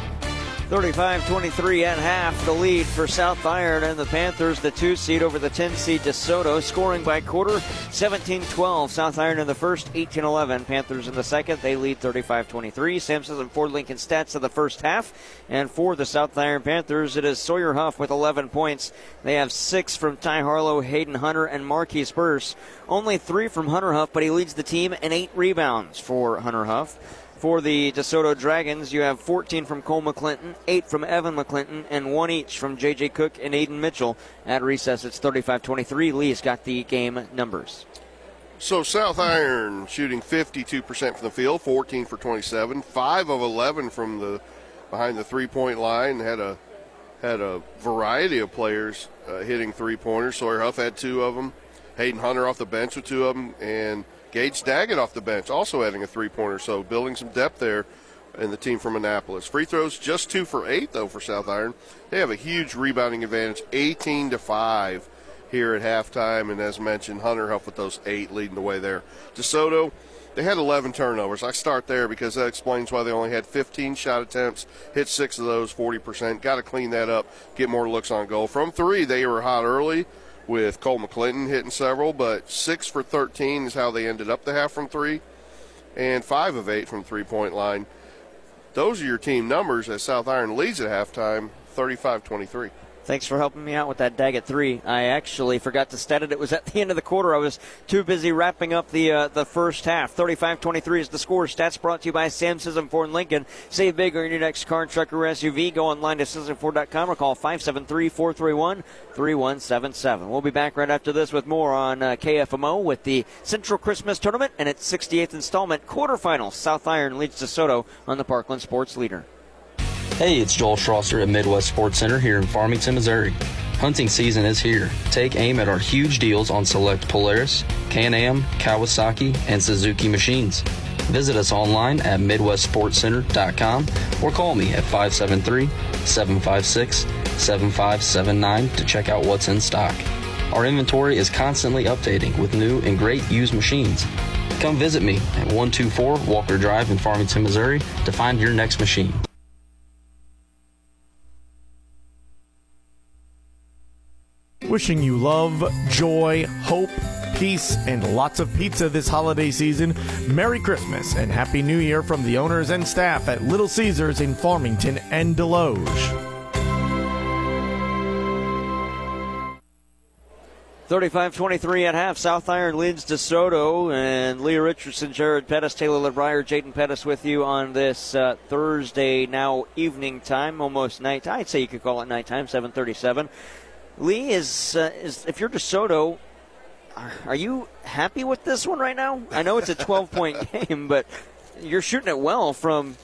35 23 at half, the lead for South Iron and the Panthers, the two seed over the 10 seed DeSoto, scoring by quarter 17 12. South Iron in the first, 18 11. Panthers in the second, they lead 35 23. Sam Sisson Ford Lincoln stats of the first half. And for the South Iron Panthers, it is Sawyer Huff with 11 points. They have six from Ty Harlow, Hayden Hunter, and Marquise Burse. Only three from Hunter Huff, but he leads the team in eight rebounds for Hunter Huff. For the DeSoto Dragons, you have 14 from Cole McClinton, 8 from Evan McClinton, and 1 each from J.J. Cook and Aiden Mitchell. At recess, it's 35 23. Lee's got the game numbers. So South Iron shooting 52% from the field, 14 for 27, 5 of 11 from the behind the three-point line. Had a had a variety of players uh, hitting three-pointers. Sawyer Huff had two of them. Hayden Hunter off the bench with two of them, and Gage Daggett off the bench, also adding a three-pointer. So building some depth there in the team from Annapolis. Free throws just two for eight though for South Iron. They have a huge rebounding advantage, 18 to five here at halftime, and as mentioned, Hunter helped with those eight leading the way there. DeSoto. They had 11 turnovers. I start there because that explains why they only had 15 shot attempts, hit six of those, 40%. Got to clean that up, get more looks on goal. From three, they were hot early with Cole McClinton hitting several, but six for 13 is how they ended up the half from three, and five of eight from three point line. Those are your team numbers as South Iron leads at halftime 35 23. Thanks for helping me out with that Daggett three. I actually forgot to stat it. It was at the end of the quarter. I was too busy wrapping up the uh, the first half. 35-23 is the score. Stats brought to you by Sam Sisson Ford Lincoln. Save big on your next car, truck, or SUV. Go online to SissonFord.com or call 573-431-3177. We'll be back right after this with more on uh, KFMO with the Central Christmas Tournament and its 68th installment quarterfinal. South Iron leads DeSoto on the Parkland Sports Leader. Hey, it's Joel Schlosser at Midwest Sports Center here in Farmington, Missouri. Hunting season is here. Take aim at our huge deals on select Polaris, Can-Am, Kawasaki, and Suzuki machines. Visit us online at MidwestSportsCenter.com or call me at 573-756-7579 to check out what's in stock. Our inventory is constantly updating with new and great used machines. Come visit me at 124 Walker Drive in Farmington, Missouri to find your next machine. Wishing you love, joy, hope, peace, and lots of pizza this holiday season. Merry Christmas and Happy New Year from the owners and staff at Little Caesars in Farmington and Desloge. 35-23 at half. South Iron leads DeSoto, and Lee Richardson, Jared Pettis, Taylor LeBrier, Jaden Pettis with you on this uh, Thursday now evening time, almost night. I'd say you could call it nighttime, 7:37. Lee is uh, is if you're DeSoto, are, are you happy with this one right now? I know it's a 12 point game, but you're shooting it well from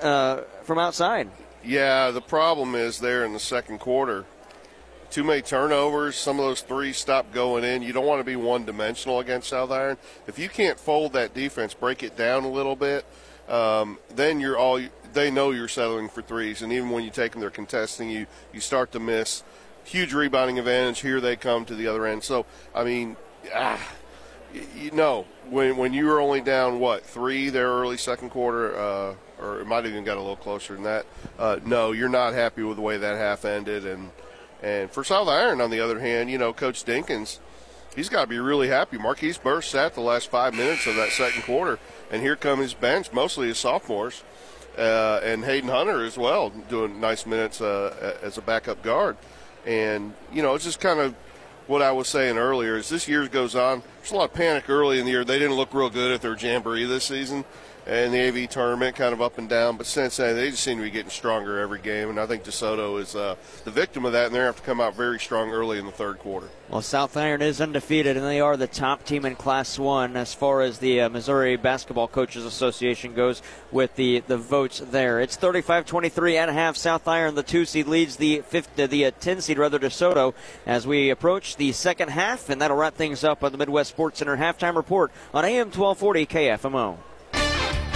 uh, from outside. Yeah, the problem is there in the second quarter. Too many turnovers. Some of those threes stop going in. You don't want to be one dimensional against South Iron. If you can't fold that defense, break it down a little bit, um, then you're all. They know you're settling for threes, and even when you take them, they're contesting you. You start to miss. Huge rebounding advantage. Here they come to the other end. So I mean, ah, you know, when when you were only down what three there early second quarter, uh, or it might have even got a little closer than that. Uh, no, you're not happy with the way that half ended, and and for South Iron on the other hand, you know, Coach Dinkins, he's got to be really happy. Marquise Burse sat the last five minutes of that second quarter, and here come his bench, mostly his sophomores, uh, and Hayden Hunter as well, doing nice minutes uh, as a backup guard. And you know, it's just kind of what I was saying earlier. As this year goes on, there's a lot of panic early in the year. They didn't look real good at their jamboree this season. And the AV tournament, kind of up and down. But Cincinnati, they just seem to be getting stronger every game, and I think DeSoto is uh, the victim of that, and they're going to have to come out very strong early in the third quarter. Well, South Iron is undefeated, and they are the top team in Class 1 as far as the uh, Missouri Basketball Coaches Association goes with the, the votes there. It's 35 23 at half. South Iron, the 2 seed, leads the, fifth, uh, the uh, 10 seed, rather, DeSoto, as we approach the second half, and that'll wrap things up on the Midwest Sports Center halftime report on AM 1240 KFMO.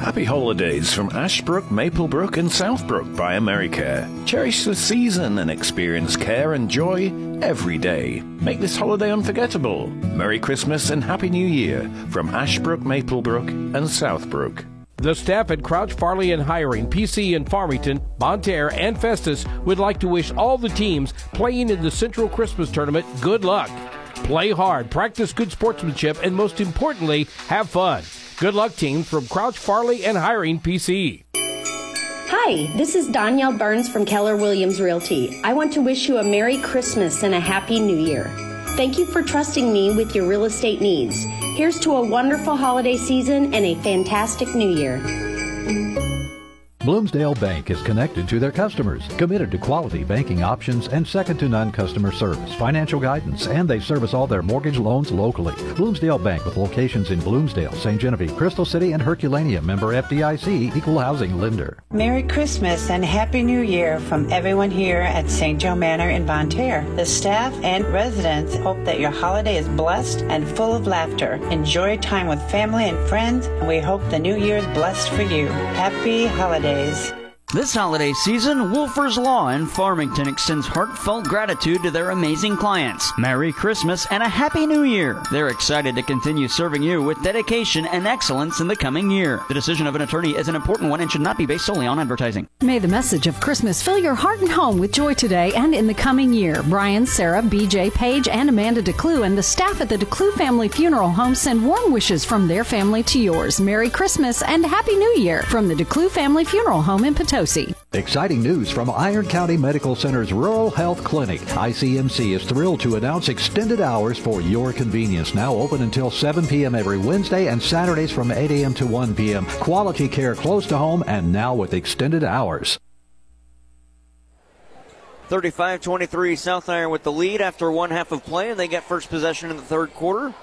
Happy holidays from Ashbrook, Maplebrook, and Southbrook by AmeriCare. Cherish the season and experience care and joy every day. Make this holiday unforgettable. Merry Christmas and Happy New Year from Ashbrook, Maplebrook, and Southbrook. The staff at Crouch, Farley, and Heuring, PC in Farmington, Bonne Terre, and Festus would like to wish all the teams playing in the Central Christmas Tournament good luck. Play hard, practice good sportsmanship, and most importantly, have fun. Good luck, team, from Crouch, Farley, and Heuring PC. Hi, this is Danielle Burns from Keller Williams Realty. I want to wish you a Merry Christmas and a Happy New Year. Thank you for trusting me with your real estate needs. Here's to a wonderful holiday season and a fantastic new year. Bloomsdale Bank is connected to their customers, committed to quality banking options and second to none customer service, financial guidance, and they service all their mortgage loans locally. Bloomsdale Bank with locations in Bloomsdale, St. Genevieve, Crystal City, and Herculaneum, member FDIC, equal housing lender. Merry Christmas and Happy New Year from everyone here at St. Joe Manor in Bonne Terre. The staff and residents hope that your holiday is blessed and full of laughter. Enjoy time with family and friends, and we hope the new year is blessed for you. Happy holidays days. This holiday season, Wolfer's Law in Farmington extends heartfelt gratitude to their amazing clients. Merry Christmas and a Happy New Year. They're excited to continue serving you with dedication and excellence in the coming year. The decision of an attorney is an important one and should not be based solely on advertising. May the message of Christmas fill your heart and home with joy today and in the coming year. Brian, Sarah, BJ, Page, and Amanda DeClue and the staff at the DeClue Family Funeral Home send warm wishes from their family to yours. Merry Christmas and Happy New Year from the DeClue Family Funeral Home in Potosi. Exciting news from Iron County Medical Center's Rural Health Clinic. ICMC is thrilled to announce extended hours for your convenience. Now open until 7 p.m. every Wednesday and Saturdays from 8 a.m. to 1 p.m. Quality care close to home and now with extended hours. 35 23 South Iron with the lead after one half of play, and they get first possession in the third quarter.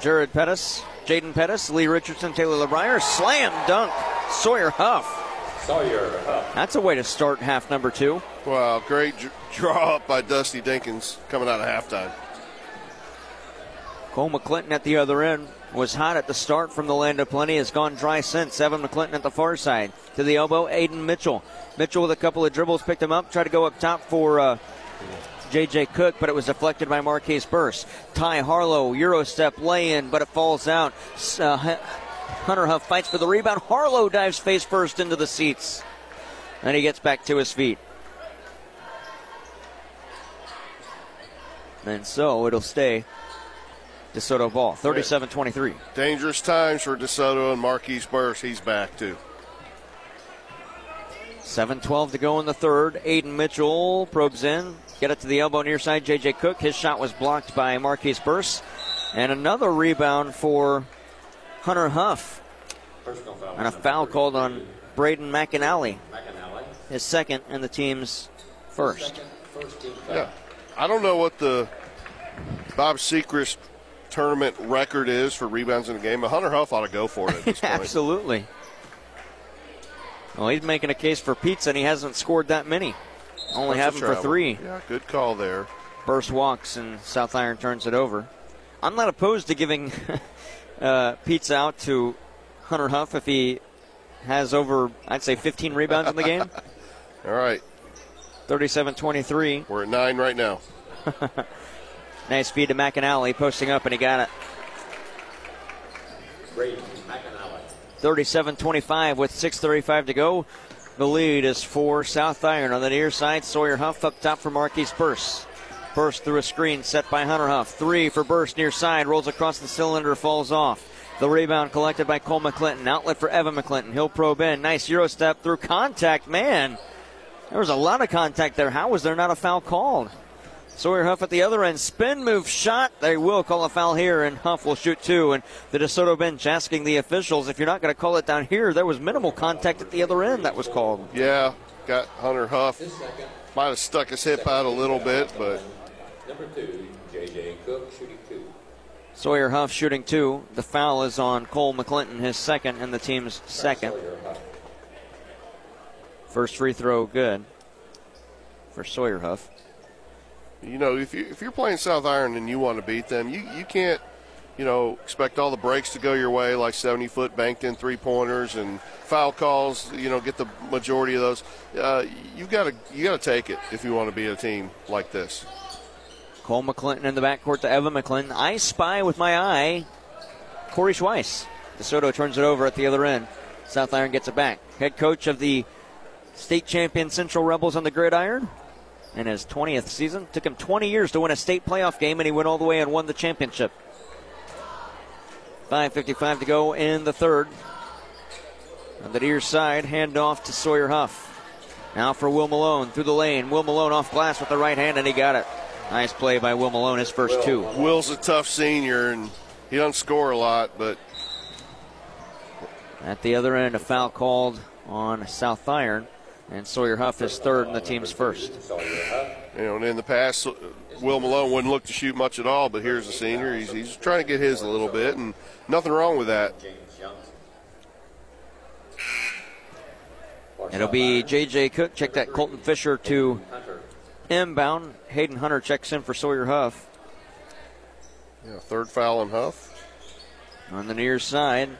Jared Pettis, Jaden Pettis, Lee Richardson, Taylor LeBrier, slam dunk, Sawyer Huff. Sawyer. That's a way to start half number two. Wow, great draw up by Dusty Dinkins coming out of halftime. Cole McClinton at the other end was hot at the start from the land of plenty, has gone dry since. Evan McClinton at the far side. To the elbow, Aiden Mitchell. Mitchell with a couple of dribbles, picked him up, tried to go up top for uh, J.J. Cook, but it was deflected by Marquise Burse. Ty Harlow, Euro step lay in, but it falls out. Uh, Hunter Huff fights for the rebound. Harlow dives face first into the seats. And he gets back to his feet. And so it'll stay DeSoto ball. 37 23. Dangerous times for DeSoto and Marquise Burse. He's back too. 7 12 to go in the third. Aiden Mitchell probes in. Get it to the elbow near side. JJ Cook. His shot was blocked by Marquise Burse. And another rebound for Hunter Huff. And a foul called on Braden McAnally. His second and the team's first. Yeah. I don't know what the Bob Sechrist tournament record is for rebounds in a game, but Hunter Huff ought to go for it at this point. Absolutely. Well, he's making a case for pizza, and he hasn't scored that many. Only have him for three. Yeah, good call there. Burse walks, and South Iron turns it over. I'm not opposed to giving uh, pizza out to Hunter Huff if he has over, I'd say, 15 rebounds in the game. All right. 37 23. We're at nine right now. nice feed to McAnally, posting up, and he got it. Braden McAnally. 37 25 with 6.35 to go. The lead is for South Iron on the near side. Sawyer Huff up top for Marquise Burse. Burse through a screen set by Hunter Huff. Three for Burse near side. Rolls across the cylinder, falls off. The rebound collected by Cole McClinton. Outlet for Evan McClinton. He'll probe in. Nice Euro step through contact. Man, there was a lot of contact there. How was there not a foul called? Sawyer Huff at the other end. Spin move shot. They will call a foul here, and Huff will shoot two. And the DeSoto bench asking the officials if you're not going to call it down here, there was minimal contact at the other end that was called. Yeah, got Hunter Huff. Might have stuck his hip out a little bit, but Number two, J.J. Cook, shooting two. Sawyer Huff shooting two. The foul is on Cole McClinton, his second, and the team's second. First free throw good for Sawyer Huff. you know, if you if you're playing South Iron and you want to beat them, you you can't, you know, expect all the breaks to go your way like 70 foot banked in three pointers and foul calls. You know, get the majority of those. Uh, you've got to you got to take it if you want to be a team like this. Cole McClinton in the backcourt to Evan McClinton. I spy with my eye Corey Schweiss. DeSoto turns it over at the other end. South Iron gets it back. Head coach of the state champion Central Rebels on the gridiron in his 20th season. Took him 20 years to win a state playoff game, and he went all the way and won the championship. 5.55 to go in the third. On the near side, handoff to Sawyer Huff. Now for Will Malone through the lane. Will Malone off glass with the right hand, and he got it. Nice play by Will Malone, his first two. Will's a tough senior, and he doesn't score a lot, but At the other end, a foul called on South Iron, and Sawyer Huff is third and the team's first. you know, and in the past, Will Malone wouldn't look to shoot much at all, but here's a senior. He's, he's trying to get his a little bit, and nothing wrong with that. It'll be J.J. Cook. Check that Colton Fisher to inbound. Hayden Hunter checks in for Sawyer Huff. Yeah, third foul on Huff. On the near side,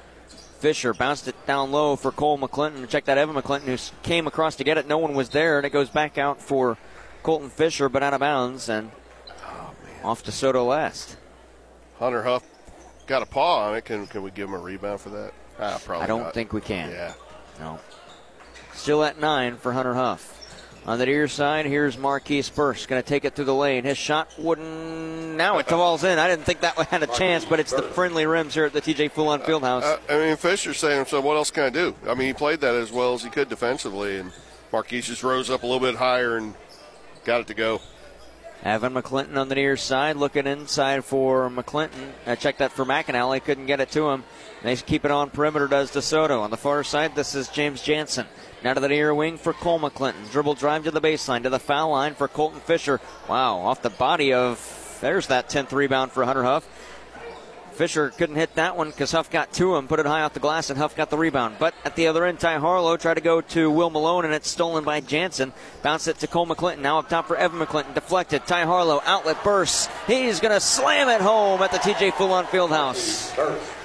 Fisher bounced it down low for Cole McClinton. Check that Evan McClinton who came across to get it. No one was there, and it goes back out for Colton Fisher, but out of bounds and off DeSoto last. Hunter Huff got a paw on it. Can can we give him a rebound for that? Ah, probably. I don't not. think we can. Yeah. No. Still at nine for Hunter Huff. On the near side, here's Marquise Burse. Going to take it through the lane. His shot wouldn't. Now it falls in. I didn't think that had a chance, but it's the friendly rims here at the TJ Fulon Fieldhouse. Uh, I mean, Fisher's saying himself, "What else can I do?" I mean, he played that as well as he could defensively, and Marquise just rose up a little bit higher and got it to go. Evan McClinton on the near side, looking inside for McClinton. I checked that for McAnally. Couldn't get it to him. They keep it on perimeter, does DeSoto. On the far side, this is James Jansen. Now to the near wing for Cole McClinton. Dribble drive to the baseline, to the foul line for Colton Fisher. Wow, off the body of. There's that 10th rebound for Hunter Huff. Fisher couldn't hit that one because Huff got to him, put it high off the glass, and Huff got the rebound. But at the other end, Ty Harlow tried to go to Will Malone, and it's stolen by Jansen. Bounce it to Cole McClinton. Now up top for Evan McClinton. Deflected. Ty Harlow, outlet bursts. He's going to slam it home at the TJ Fulon Fieldhouse.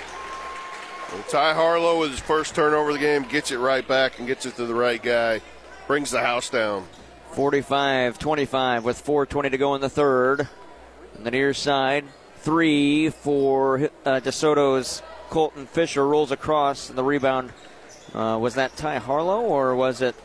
And Ty Harlow with his first turnover of the game gets it right back and gets it to the right guy, brings the house down. 45 25 with 4.20 to go in the third. On the near side, three for uh, DeSoto's Colton Fisher rolls across. And the rebound uh, was that Ty Harlow or was it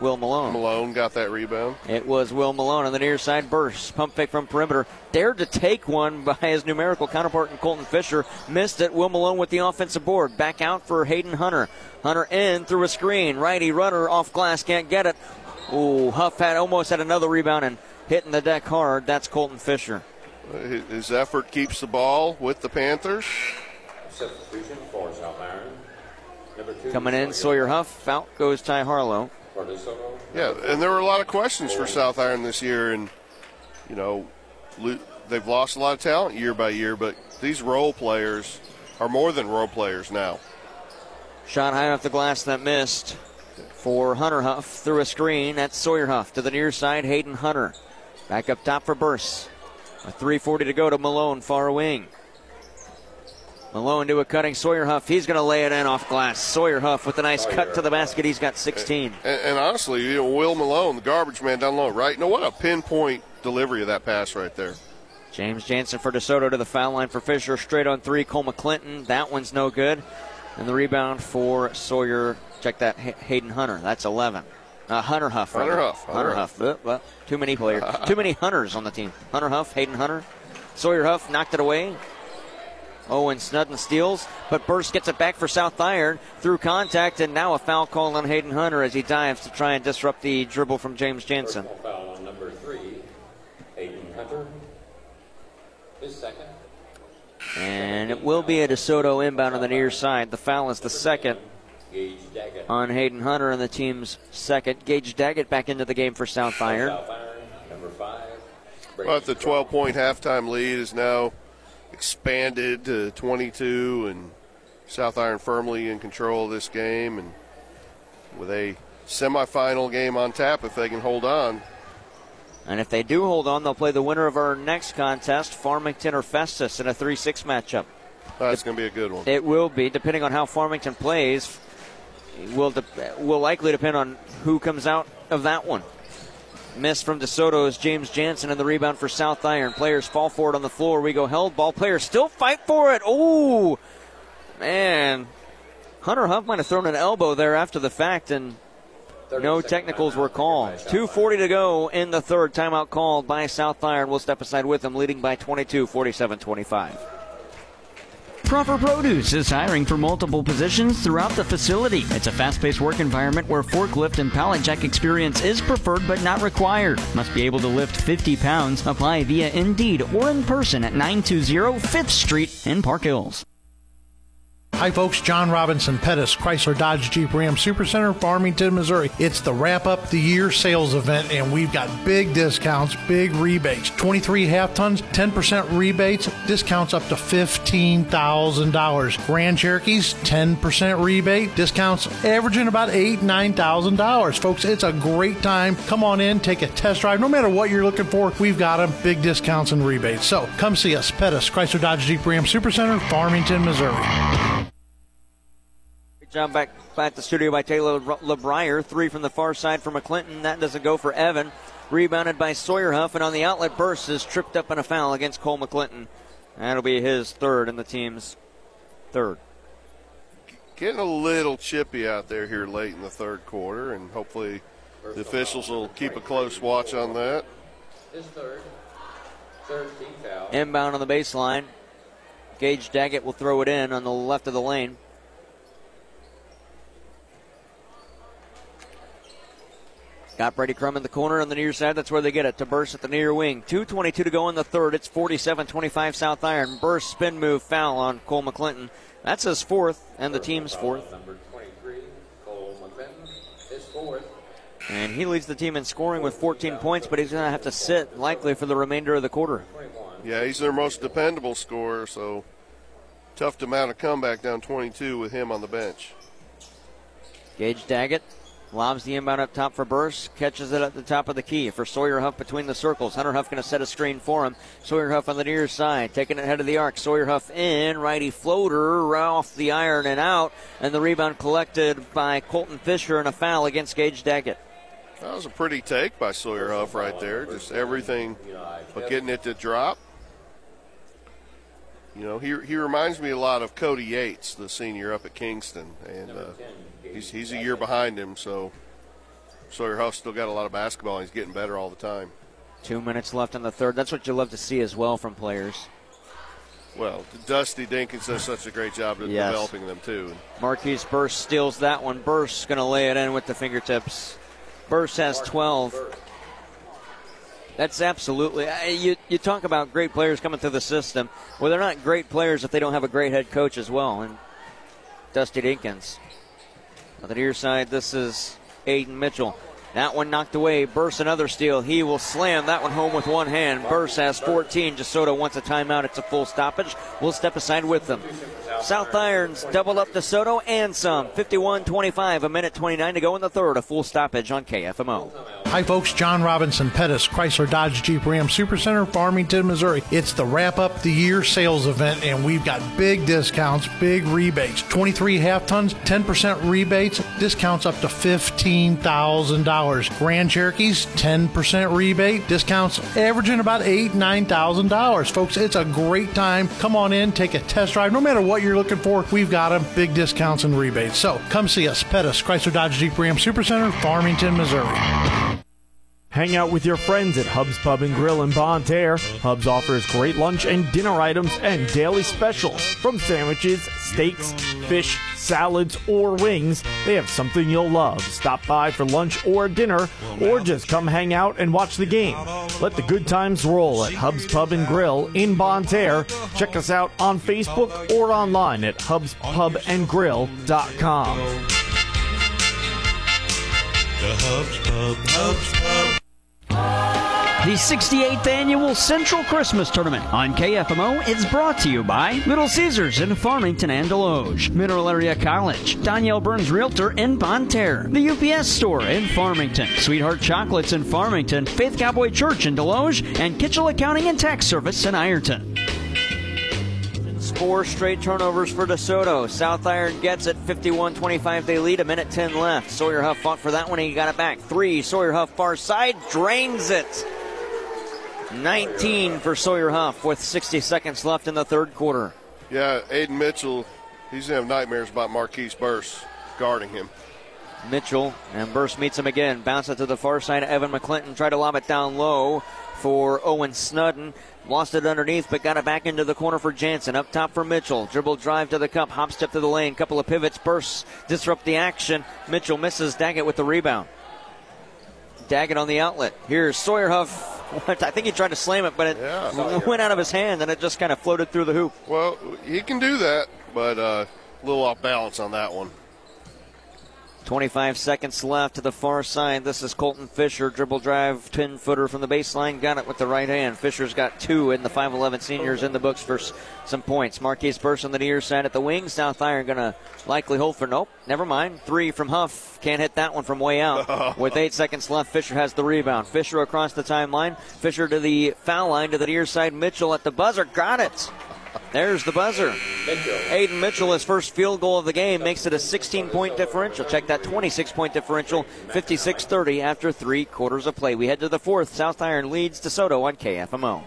Will Malone? Malone got that rebound. It was Will Malone on the near side burst. Pump fake from perimeter. Dared to take one by his numerical counterpart in Colton Fisher. Missed it. Will Malone with the offensive board. Back out for Hayden Hunter. Hunter in through a screen. Righty runner off glass. Can't get it. Ooh, Huff had almost had another rebound and hitting the deck hard. That's Colton Fisher. His his effort keeps the ball with the Panthers. Substitution for South Iron. Two, Coming in, Sawyer Huff. Out goes Ty Harlow. Yeah, and there were a lot of questions for South Iron this year, and you know, they've lost a lot of talent year by year, but these role players are more than role players now. Shot high off the glass that missed for Hunter Huff through a screen. That's Sawyer Huff to the near side. Hayden Hunter back up top for Burse. A 3:40 to go to Malone far wing. Malone to a cutting Sawyer Huff. He's going to lay it in off glass. Sawyer Huff with a nice cut to the basket. He's got 16. And, and honestly, you know, Will Malone, the garbage man down low, right? You know what a pinpoint delivery of that pass right there. James Jansen for DeSoto to the foul line for Fisher. Straight on three. Cole McClinton. That one's no good. And the rebound for Sawyer. Check that, Hayden Hunter. That's 11. Uh, Hunter Huff. Hunter rather. Huff, Hunter, Hunter Huff. Uh, well, too many players. too many Hunters on the team. Hunter Huff, Hayden Hunter. Sawyer Huff knocked it away. Owen Snudden steals, but Burse gets it back for South Iron through contact, and now a foul call on Hayden Hunter as he dives to try and disrupt the dribble from James Jansen. Foul on number three, Hayden Hunter. His second. And it will be a DeSoto inbound on the near side. The foul is the second on Hayden Hunter and the team's second. Gage Daggett back into the game for South Iron. South Iron, number five. But the 12 point halftime lead is now expanded to 22, and South Iron firmly in control of this game. And with a semifinal game on tap, if they can hold on, And if they do hold on, they'll play the winner of our next contest, Farmington or Festus, in a 3 6 matchup. that's going to be a good one. It will be, depending on how Farmington plays, will, de- will likely depend on who comes out of that one. Miss from DeSoto is James Jansen and the rebound for South Iron. Players fall forward on the floor. We go held. Ball players still fight for it. Ooh, man. Hunter Huff might have thrown an elbow there after the fact, and no technicals were called. 2.40 to go in the third. Timeout called by South Iron. We'll step aside with them, leading by 22, 47 25. Proper Produce is hiring for multiple positions throughout the facility. It's a fast paced work environment where forklift and pallet jack experience is preferred but not required. Must be able to lift 50 pounds. Apply via Indeed or in person at 920 5th Street in Park Hills. Hi, folks. John Robinson Pettis, Chrysler Dodge Jeep Ram Supercenter, Farmington, Missouri. It's the wrap up the year sales event, and we've got big discounts, big rebates. 23 half tons, 10% rebates, discounts up to $15,000. Grand Cherokees, 10% rebate, discounts averaging about eight, $9,000. Folks, it's a great time. Come on in, take a test drive. No matter what you're looking for, we've got them. Big discounts and rebates. So come see us, Pettis, Chrysler Dodge Jeep Ram Supercenter, Farmington, Missouri. Good job back, back at the studio by Taylor LeBrier. Three from the far side for McClinton. That doesn't go for Evan. Rebounded by Sawyer Huff, and on the outlet Burse is tripped up in a foul against Cole McClinton. That'll be his third and the team's third. Getting a little chippy out there here late in the third quarter, and hopefully the officials will keep a close watch on that. His third. Third team foul. Inbound on the baseline. Gage Daggett will throw it in on the left of the lane. Got Brady Crum in the corner on the near side. That's where they get it to Burse at the near wing. 2.22 to go in the third. It's 47 25 South Iron. Burse spin move foul on Cole McClinton. That's his fourth and the team's fourth. Number 23, Cole McClinton. His fourth. And he leads the team in scoring with 14 points, but he's going to have to sit likely for the remainder of the quarter. Yeah, he's their most dependable scorer, so tough to mount a comeback down 22 with him on the bench. Gage Daggett lobs the inbound up top for Burse, catches it at the top of the key for Sawyer Huff between the circles. Hunter Huff going to set a screen for him. Sawyer Huff on the near side, taking it head of the arc. Sawyer Huff in, righty floater off the iron and out, and the rebound collected by Colton Fisher and a foul against Gage Daggett. That was a pretty take by Sawyer Huff right there. Just everything but getting it to drop. You know, he, he reminds me a lot of Cody Yates, the senior up at Kingston, and uh, he's, he's a year behind him. So Sawyer Huff still got a lot of basketball. and He's getting better all the time. Two minutes left in the third. That's what you love to see as well from players. Well, Dusty Dinkins does such a great job of Yes. developing them too. Marquise Burse steals that one. Burse going to lay it in with the fingertips. Burse has 12. That's absolutely. uh, You, you talk about great players coming through the system. Well, they're not great players if they don't have a great head coach as well. And Dusty Dinkins. On the near side, this is Aiden Mitchell. That one knocked away. Burse another steal. He will slam that one home with one hand. Burse has 14. DeSoto wants a timeout. It's a full stoppage. We'll step aside with them. South Irons double up DeSoto and some. 51 25, a minute 29 to go in the third. A full stoppage on KFMO. Hi, folks. John Robinson, Pettis, Chrysler Dodge Jeep Ram Supercenter, Farmington, Missouri. It's the wrap up the year sales event, and we've got big discounts, big rebates. 23 half tons, 10% rebates, discounts up to $15,000. Grand Cherokees, 10% rebate, discounts averaging about eight, $9,000. Folks, it's a great time. Come on in, take a test drive. No matter what you're looking for, we've got them. Big discounts and rebates. So come see us, Pettis, Chrysler Dodge Jeep Ram Supercenter, Farmington, Missouri. Hang out with your friends at Hub's Pub and Grill in Bonne Terre. Hub's offers great lunch and dinner items and daily specials. From sandwiches, steaks, fish, salads, or wings, they have something you'll love. Stop by for lunch or dinner, or just come hang out and watch the game. Let the good times roll at Hub's Pub and Grill in Bonne Terre. Check us out on Facebook or online at hubspubandgrill.com. The Hubs Pub, Hubs Pub. The 68th annual Central Christmas Tournament on KFMO is brought to you by Little Caesars in Farmington and Desloge, Mineral Area College, Danielle Burns Realtor in Bonne Terre, the UPS Store in Farmington, Sweetheart Chocolates in Farmington, Faith Cowboy Church in Desloge, and Kitchell Accounting and Tax Service in Ironton. Four straight turnovers for DeSoto. South Iron gets it 51 25. They lead a minute 10 left. Sawyer Huff fought for that one. He got it back. Three. Sawyer Huff far side drains it. 19 for Sawyer Huff with 60 seconds left in the third quarter. Yeah, Aiden Mitchell, he's going to have nightmares about Marquise Burse guarding him. Mitchell and Burse meets him again. Bounce it to the far side. Evan McClinton tried to lob it down low for Owen Snudden. Lost it underneath, but got it back into the corner for Jansen. Up top for Mitchell. Dribble drive to the cup. Hop step to the lane. Couple of pivots. Burse disrupt the action. Mitchell misses Daggett with the rebound. Daggett on the outlet. Here's Sawyer Huff. I think he tried to slam it, but it Yeah. went out of his hand and it just kind of floated through the hoop. Well, he can do that, but uh, a little off balance on that one. 25 seconds left to the far side. This is Colton Fisher. Dribble drive, 10 footer from the baseline. Got it with the right hand. Fisher's got two in the 5'11 seniors in the books for s- some points. Marquise Burse on the near side at the wing. South Iron going to likely hold for nope. Never mind. Three from Huff. Can't hit that one from way out. with eight seconds left, Fisher has the rebound. Fisher across the timeline. Fisher to the foul line to the near side. Mitchell at the buzzer. Got it. There's the buzzer. Aiden Mitchell, his first field goal of the game, makes it a 16 point differential. Check that 26 point differential, 56 30 after three quarters of play. We head to the fourth. South Iron leads DeSoto on KFMO.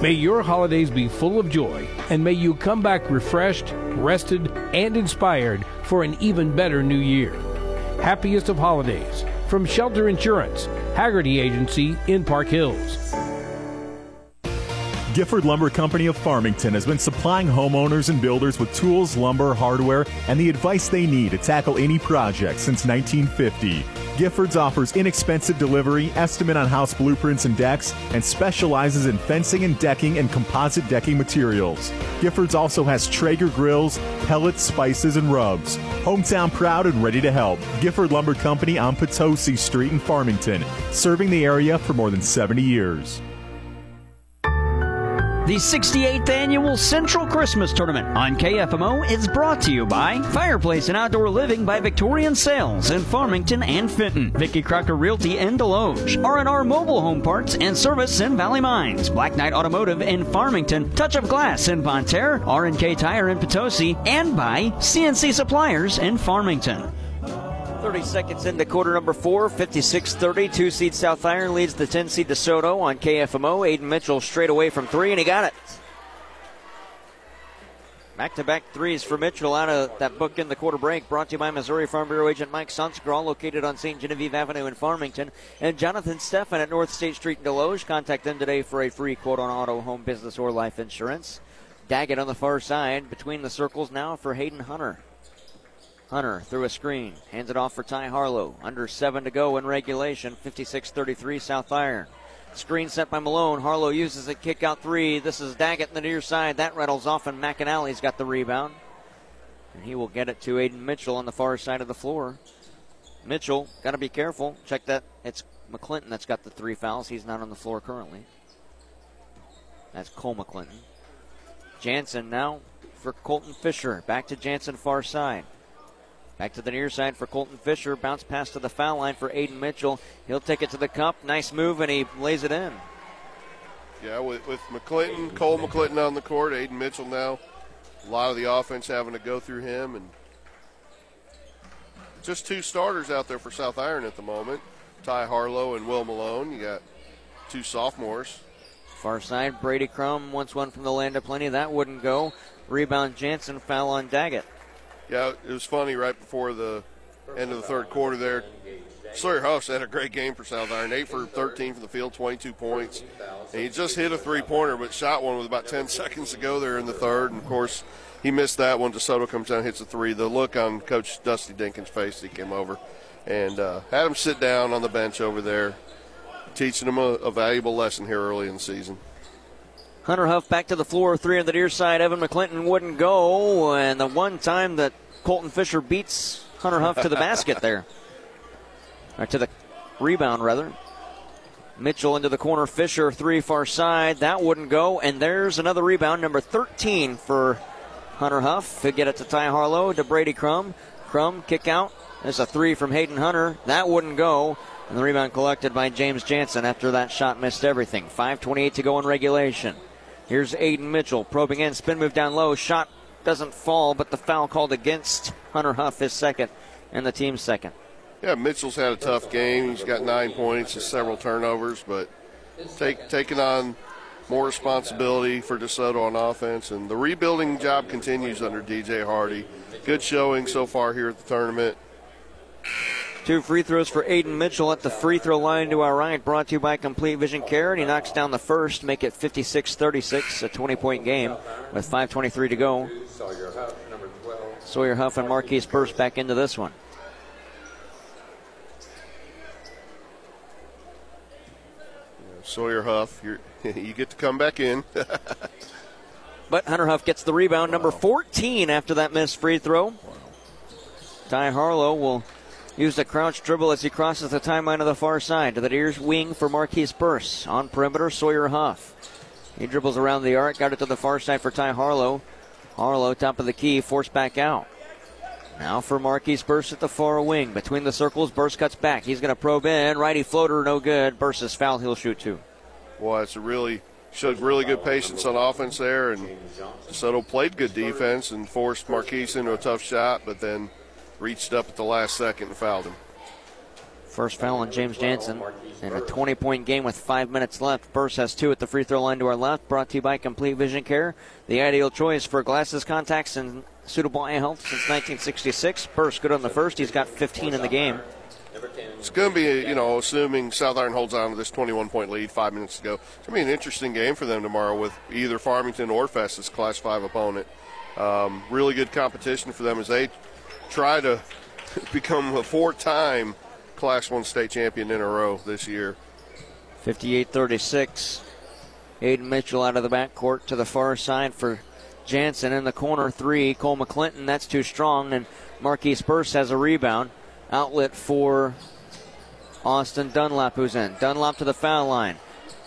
May your holidays be full of joy, and may you come back refreshed, rested, and inspired for an even better new year. Happiest of holidays from Shelter Insurance, Haggerty Agency in Park Hills. Gifford Lumber Company of Farmington has been supplying homeowners and builders with tools, lumber, hardware, and the advice they need to tackle any project since 1950. Giffords offers inexpensive delivery, estimate on house blueprints and decks, and specializes in fencing and decking and composite decking materials. Giffords also has Traeger grills, pellets, spices, and rubs. Hometown proud and ready to help. Gifford Lumber Company on Potosi Street in Farmington, serving the area for more than 70 years. The 68th annual Central Christmas Tournament on KFMO is brought to you by Fireplace and Outdoor Living by Victorian Sales in Farmington and Fenton, Vicky Crocker Realty in Desloge, R&R Mobile Home Parts and Service in Valley Mines, Black Knight Automotive in Farmington, Touch of Glass in Bonne Terre, R&K Tire in Potosi, and by CNC Suppliers in Farmington. 30 seconds into quarter number four, 56 30. Two seed South Iron leads the 10 seed DeSoto on KFMO. Aiden Mitchell straight away from three, and he got it. Back to back threes for Mitchell out of that book in the quarter break. Brought to you by Missouri Farm Bureau agent Mike Sunsker, all located on St. Genevieve Avenue in Farmington. And Jonathan Steffen at North State Street in Desloge. Contact them today for a free quote on auto, home, business, or life insurance. Daggett on the far side between the circles now for Hayden Hunter. Hunter through a screen, hands it off for Ty Harlow. Under seven to go in regulation, 56-33 South Iron. Screen set by Malone. Harlow uses it, kick out three. This is Daggett in the near side. That rattles off, and McAnally's got the rebound. And he will get it to Aiden Mitchell on the far side of the floor. Mitchell, got to be careful. Check that. It's McClinton that's got the three fouls. He's not on the floor currently. That's Cole McClinton. Jansen now for Colton Fisher. Back to Jansen far side. Back to the near side for Colton Fisher. Bounce pass to the foul line for Aiden Mitchell. He'll take it to the cup. Nice move, and he lays it in. Yeah, with, with McClinton, Cole McClinton on the court, Aiden Mitchell now. A lot of the offense having to go through him, and just two starters out there for South Iron at the moment. Ty Harlow and Will Malone. You got two sophomores. Far side, Brady Crum wants one from the land of plenty. That wouldn't go. Rebound Jansen, foul on Daggett. Yeah, it was funny right before the end of the third quarter there. Sawyer Huffs had a great game for South Iron. 8 for 13 from the field, 22 points. And he just hit a three pointer, but shot one with about 10 seconds to go there in the third. And of course, he missed that one. DeSoto comes down, hits a three. The look on Coach Dusty Dinkins' face, he came over and uh, had him sit down on the bench over there, teaching him a, a valuable lesson here early in the season. Hunter Huff back to the floor, three on the near side. Evan McClinton wouldn't go, and the one time that Colton Fisher beats Hunter Huff to the basket there, or to the rebound rather. Mitchell into the corner, Fisher three far side. That wouldn't go, and there's another rebound, number 13 for Hunter Huff. He'll get it to Ty Harlow, to Brady Crum. Crum kick out. There's a three from Hayden Hunter. That wouldn't go. And the rebound collected by James Jansen after that shot missed everything. 5.28 to go in regulation. Here's Aiden Mitchell probing in, spin move down low. Shot doesn't fall, but the foul called against Hunter Huff, is second, and the team's second. Yeah, Mitchell's had a tough game. He's got nine points and several turnovers, but take, taking on more responsibility for DeSoto on offense. And the rebuilding job continues under DJ Hardy. Good showing so far here at the tournament. Two free throws for Aiden Mitchell at the free throw line to our right, brought to you by Complete Vision Care. And he knocks down the first, make it 56 36, a 20 point game with 5.23 to go. Sawyer Huff and Marquise Burse back into this one. Sawyer Huff, you you get to come back in. but Hunter Huff gets the rebound, number 14 after that missed free throw. Ty Harlow will use the crouch dribble as he crosses the timeline of the far side to the near wing for Marquise Burse. On perimeter, Sawyer Huff. He dribbles around the arc, got it to the far side for Ty Harlow. Harlow, top of the key, forced back out. Now for Marquise Burse at the far wing. Between the circles, Burse cuts back. He's going to probe in. Righty floater, no good. Burse is foul. He'll shoot two. Well, it's a really showed really good patience on offense there, and DeSoto played good defense and forced Marquise into a tough shot, but then reached up at the last second and fouled him. First foul on James Jansen in a 20 point game with five minutes left. Burse has two at the free throw line to our left. Brought to you by Complete Vision Care, the ideal choice for glasses, contacts, and suitable eye health since 1966. Burse good on the first. He's got 15 in the game. It's going to be, you know, assuming South Iron holds on to this 21 point lead five minutes to go. It's going to be an interesting game for them tomorrow with either Farmington or Festus Class 5 opponent. Um, really good competition for them as they try to become a four time Class 1 state champion in a row this year. 58 36. Aiden Mitchell out of the backcourt to the far side for Jansen in the corner three. Cole McClinton, that's too strong, and Marquise Burse has a rebound. Outlet for Austin Dunlap, who's in. Dunlap to the foul line.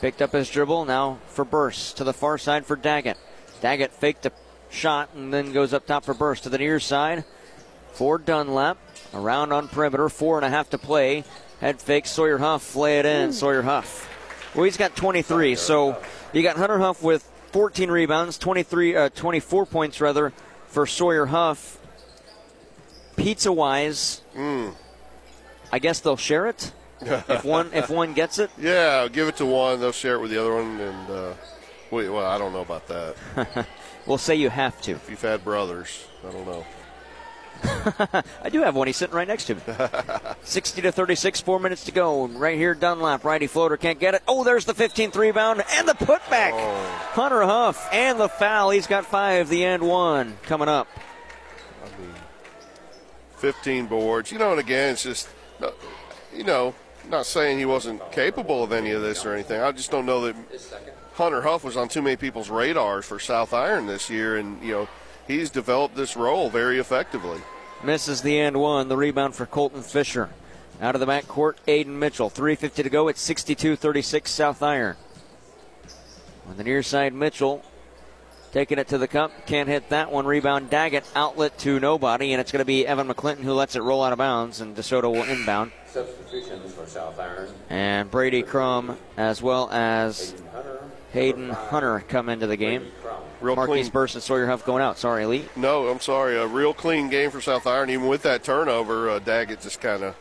Picked up his dribble. Now for Burse to the far side for Daggett. Daggett faked a shot and then goes up top for Burse to the near side for Dunlap. Around on perimeter. Four and a half to play. Head fake. Sawyer Huff. Lay it in. Sawyer Huff. Well, he's got 23. So you got Hunter Huff with 14 rebounds, 23, uh, 24 points rather for Sawyer Huff. Pizza wise, mm. I guess they'll share it if one if one gets it. Yeah, give it to one. They'll share it with the other one, and uh, wait, well, I don't know about that. we'll say you have to. If you've had brothers, I don't know. I do have one. He's sitting right next to me. 60 to 36, four minutes to go. Right here, Dunlap, righty floater, can't get it. Oh, there's the 15th rebound and the putback. Oh. Hunter Huff and the foul. He's got five, the end one coming up. I mean, 15 boards. You know, and again, it's just, uh, you know, not saying he wasn't capable of any of this or anything. I just don't know that Hunter Huff was on too many people's radars for South Iron this year, and you know, he's developed this role very effectively. Misses the end one. The rebound for Colton Fisher. Out of the back court, Aiden Mitchell. 3.50 to go. It's 62 36 South Iron. On the near side, Mitchell taking it to the cup. Can't hit that one. Rebound Daggett. Outlet to nobody, and it's going to be Evan McClinton who lets it roll out of bounds, and DeSoto will inbound. Substitutions for South Iron. And Brady Crum, as well as Hayden Hunter, come into the game. Real Marquise clean. Burse and Sawyer Huff going out. Sorry, Lee. No, I'm sorry. A real clean game for South Iron. Even with that turnover, uh, Daggett just kind of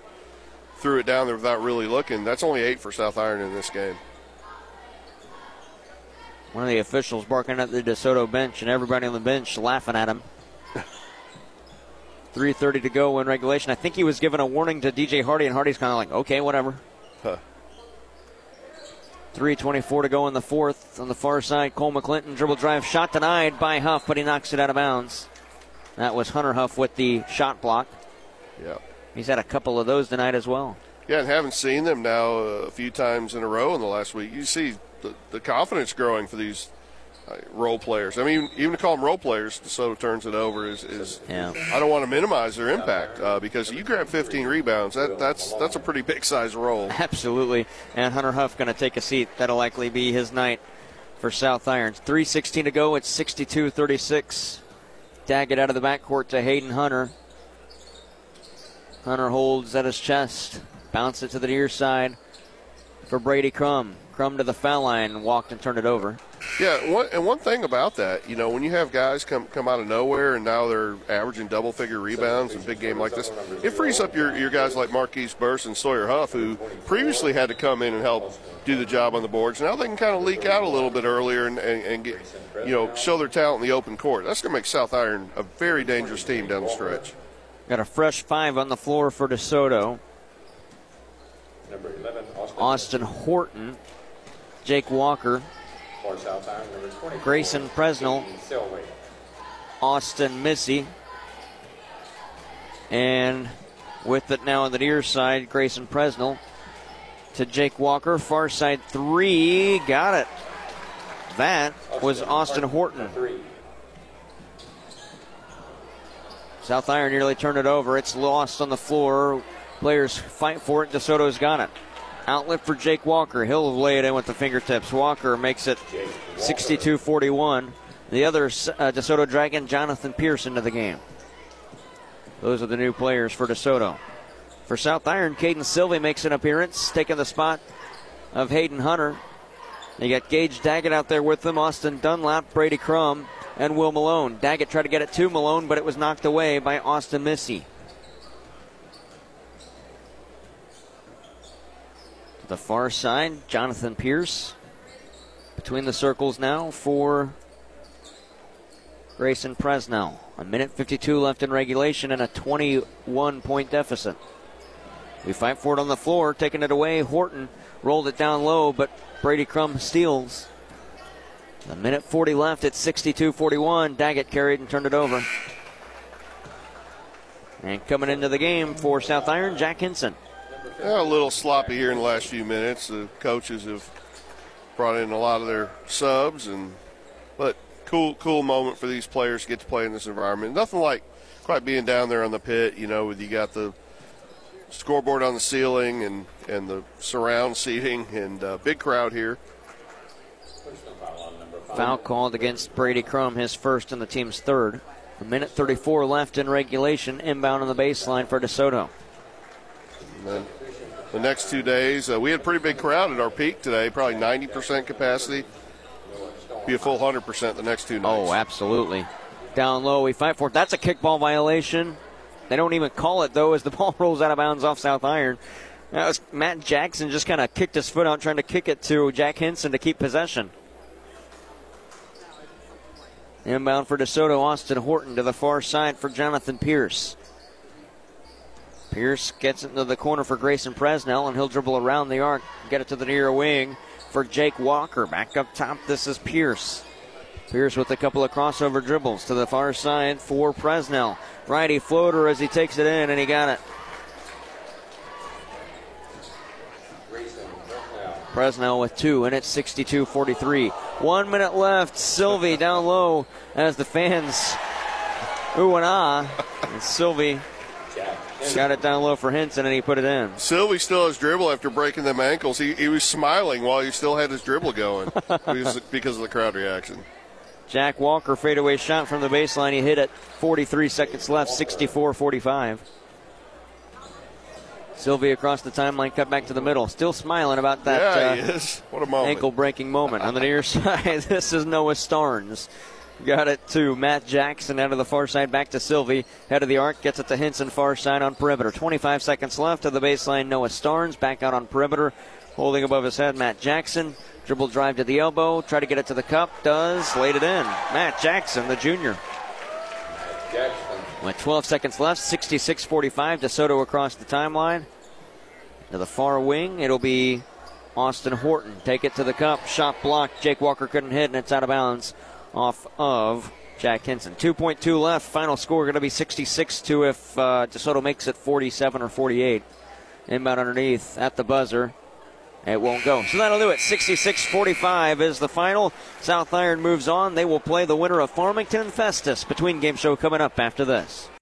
threw it down there without really looking. That's only eight for South Iron in this game. One of the officials barking at the DeSoto bench, and everybody on the bench laughing at him. 3.30 to go in regulation. I think he was given a warning to DJ Hardy, and Hardy's kind of like, okay, whatever. Huh. 3.24 to go in the fourth. On the far side, Cole McClinton dribble drive shot denied by Huff, but he knocks it out of bounds. That was Hunter Huff with the shot block. Yeah. He's had a couple of those tonight as well. Yeah, and haven't seen them now uh, a few times in a row in the last week. You see the, the confidence growing for these role players. I mean, even to call them role players, DeSoto turns it over is, is Yeah. I don't want to minimize their impact uh, because you grab 15 rebounds, that, that's that's a pretty big size role. Absolutely. And Hunter Huff going to take a seat. That'll likely be his night for South Irons. 3.16 to go. It's 62 36. Daggett out of the backcourt to Hayden Hunter. Hunter holds at his chest. Bounce it to the near side for Brady Crum. Crum to the foul line, and walked and turned it over. Yeah, one, and one thing about that, you know, when you have guys come come out of nowhere and now they're averaging double figure rebounds in a big game like this, it frees up your, your guys like Marquise Burse and Sawyer Huff, who previously had to come in and help do the job on the boards. Now they can kind of leak out a little bit earlier and, and, and get, you know, show their talent in the open court. That's going to make South Iron a very dangerous team down the stretch. Got a fresh five on the floor for DeSoto. Number 11, Austin. Austin Horton, Jake Walker, For South Iron, number 24. Grayson Presnell, Austin Missy. And with it now on the near side, Grayson Presnell to Jake Walker. Far side three. Got it. That was Austin Horton. South Iron nearly turned it over. It's lost on the floor. Players fight for it. DeSoto's got it. Outlet for Jake Walker. He'll lay it in with the fingertips. Walker makes it 62 41. The other uh, DeSoto Dragon, Jonathan Pierce, into the game. Those are the new players for DeSoto. For South Iron, Caden Sylvie makes an appearance, taking the spot of Hayden Hunter. You got Gage Daggett out there with them, Austin Dunlap, Brady Crum, and Will Malone. Daggett tried to get it to Malone, but it was knocked away by Austin Missy. The far side, Jonathan Pierce between the circles now for Grayson Presnell. A minute 52 left in regulation and a 21 point deficit. We fight for it on the floor, taking it away. Horton rolled it down low, but Brady Crum steals. A minute 40 left at 62 41. Daggett carried and turned it over. And coming into the game for South Iron, Jack Hinson. Yeah, a little sloppy here in the last few minutes. The coaches have brought in a lot of their subs, and but cool, cool moment for these players to get to play in this environment. Nothing like quite being down there on the pit. You know, with you got the scoreboard on the ceiling and and the surround seating and uh, big crowd here. Foul called against Brady Crum, his first and the team's third. A minute 34 left in regulation. Inbound on the baseline for DeSoto. And then the next two days, uh, we had a pretty big crowd at our peak today, probably 90% capacity. Be a full 100% the next two nights. Oh, absolutely. Down low, we fight for it. That's a kickball violation. They don't even call it, though, as the ball rolls out of bounds off South Iron. That was Matt Jackson just kind of kicked his foot out, trying to kick it to Jack Henson to keep possession. Inbound for DeSoto, Austin Horton to the far side for Jonathan Pierce. Pierce gets it into the corner for Grayson Presnell, and he'll dribble around the arc, get it to the near wing for Jake Walker. Back up top, this is Pierce. Pierce with a couple of crossover dribbles to the far side for Presnell. Righty floater as he takes it in, and he got it. Presnell with two, and it's 62 43. One minute left. Sylvie down low as the fans ooh and ah. And Sylvie got it down low for Henson, and he put it in. Sylvie still has dribble after breaking them ankles. He, he was smiling while he still had his dribble going because, because of the crowd reaction. Jack Walker fadeaway shot from the baseline. He hit it 43 seconds left, 64 45. Sylvie across the timeline, cut back to the middle. Still smiling about that Yeah, uh, he is. What a moment. ankle breaking moment. On the near side, this is Noah Starnes. Got it to Matt Jackson out of the far side, back to Sylvie. Head of the arc, gets it to Henson, far side on perimeter. 25 seconds left to the baseline. Noah Starnes back out on perimeter. Holding above his head, Matt Jackson. Dribble drive to the elbow. Try to get it to the cup. Does. Laid it in. Matt Jackson, the junior. With 12 seconds left, 66 45. DeSoto across the timeline. To the far wing, it'll be Austin Horton. Take it to the cup. Shot blocked. Jake Walker couldn't hit, and it's out of bounds off of Jack Henson. 2.2 left. Final score going to be 66 2 if uh, DeSoto makes it 47 or 48. Inbound underneath at the buzzer. It won't go. So that'll do it. 66 45 is the final. South Iron moves on. They will play the winner of Farmington and Festus between game show coming up after this.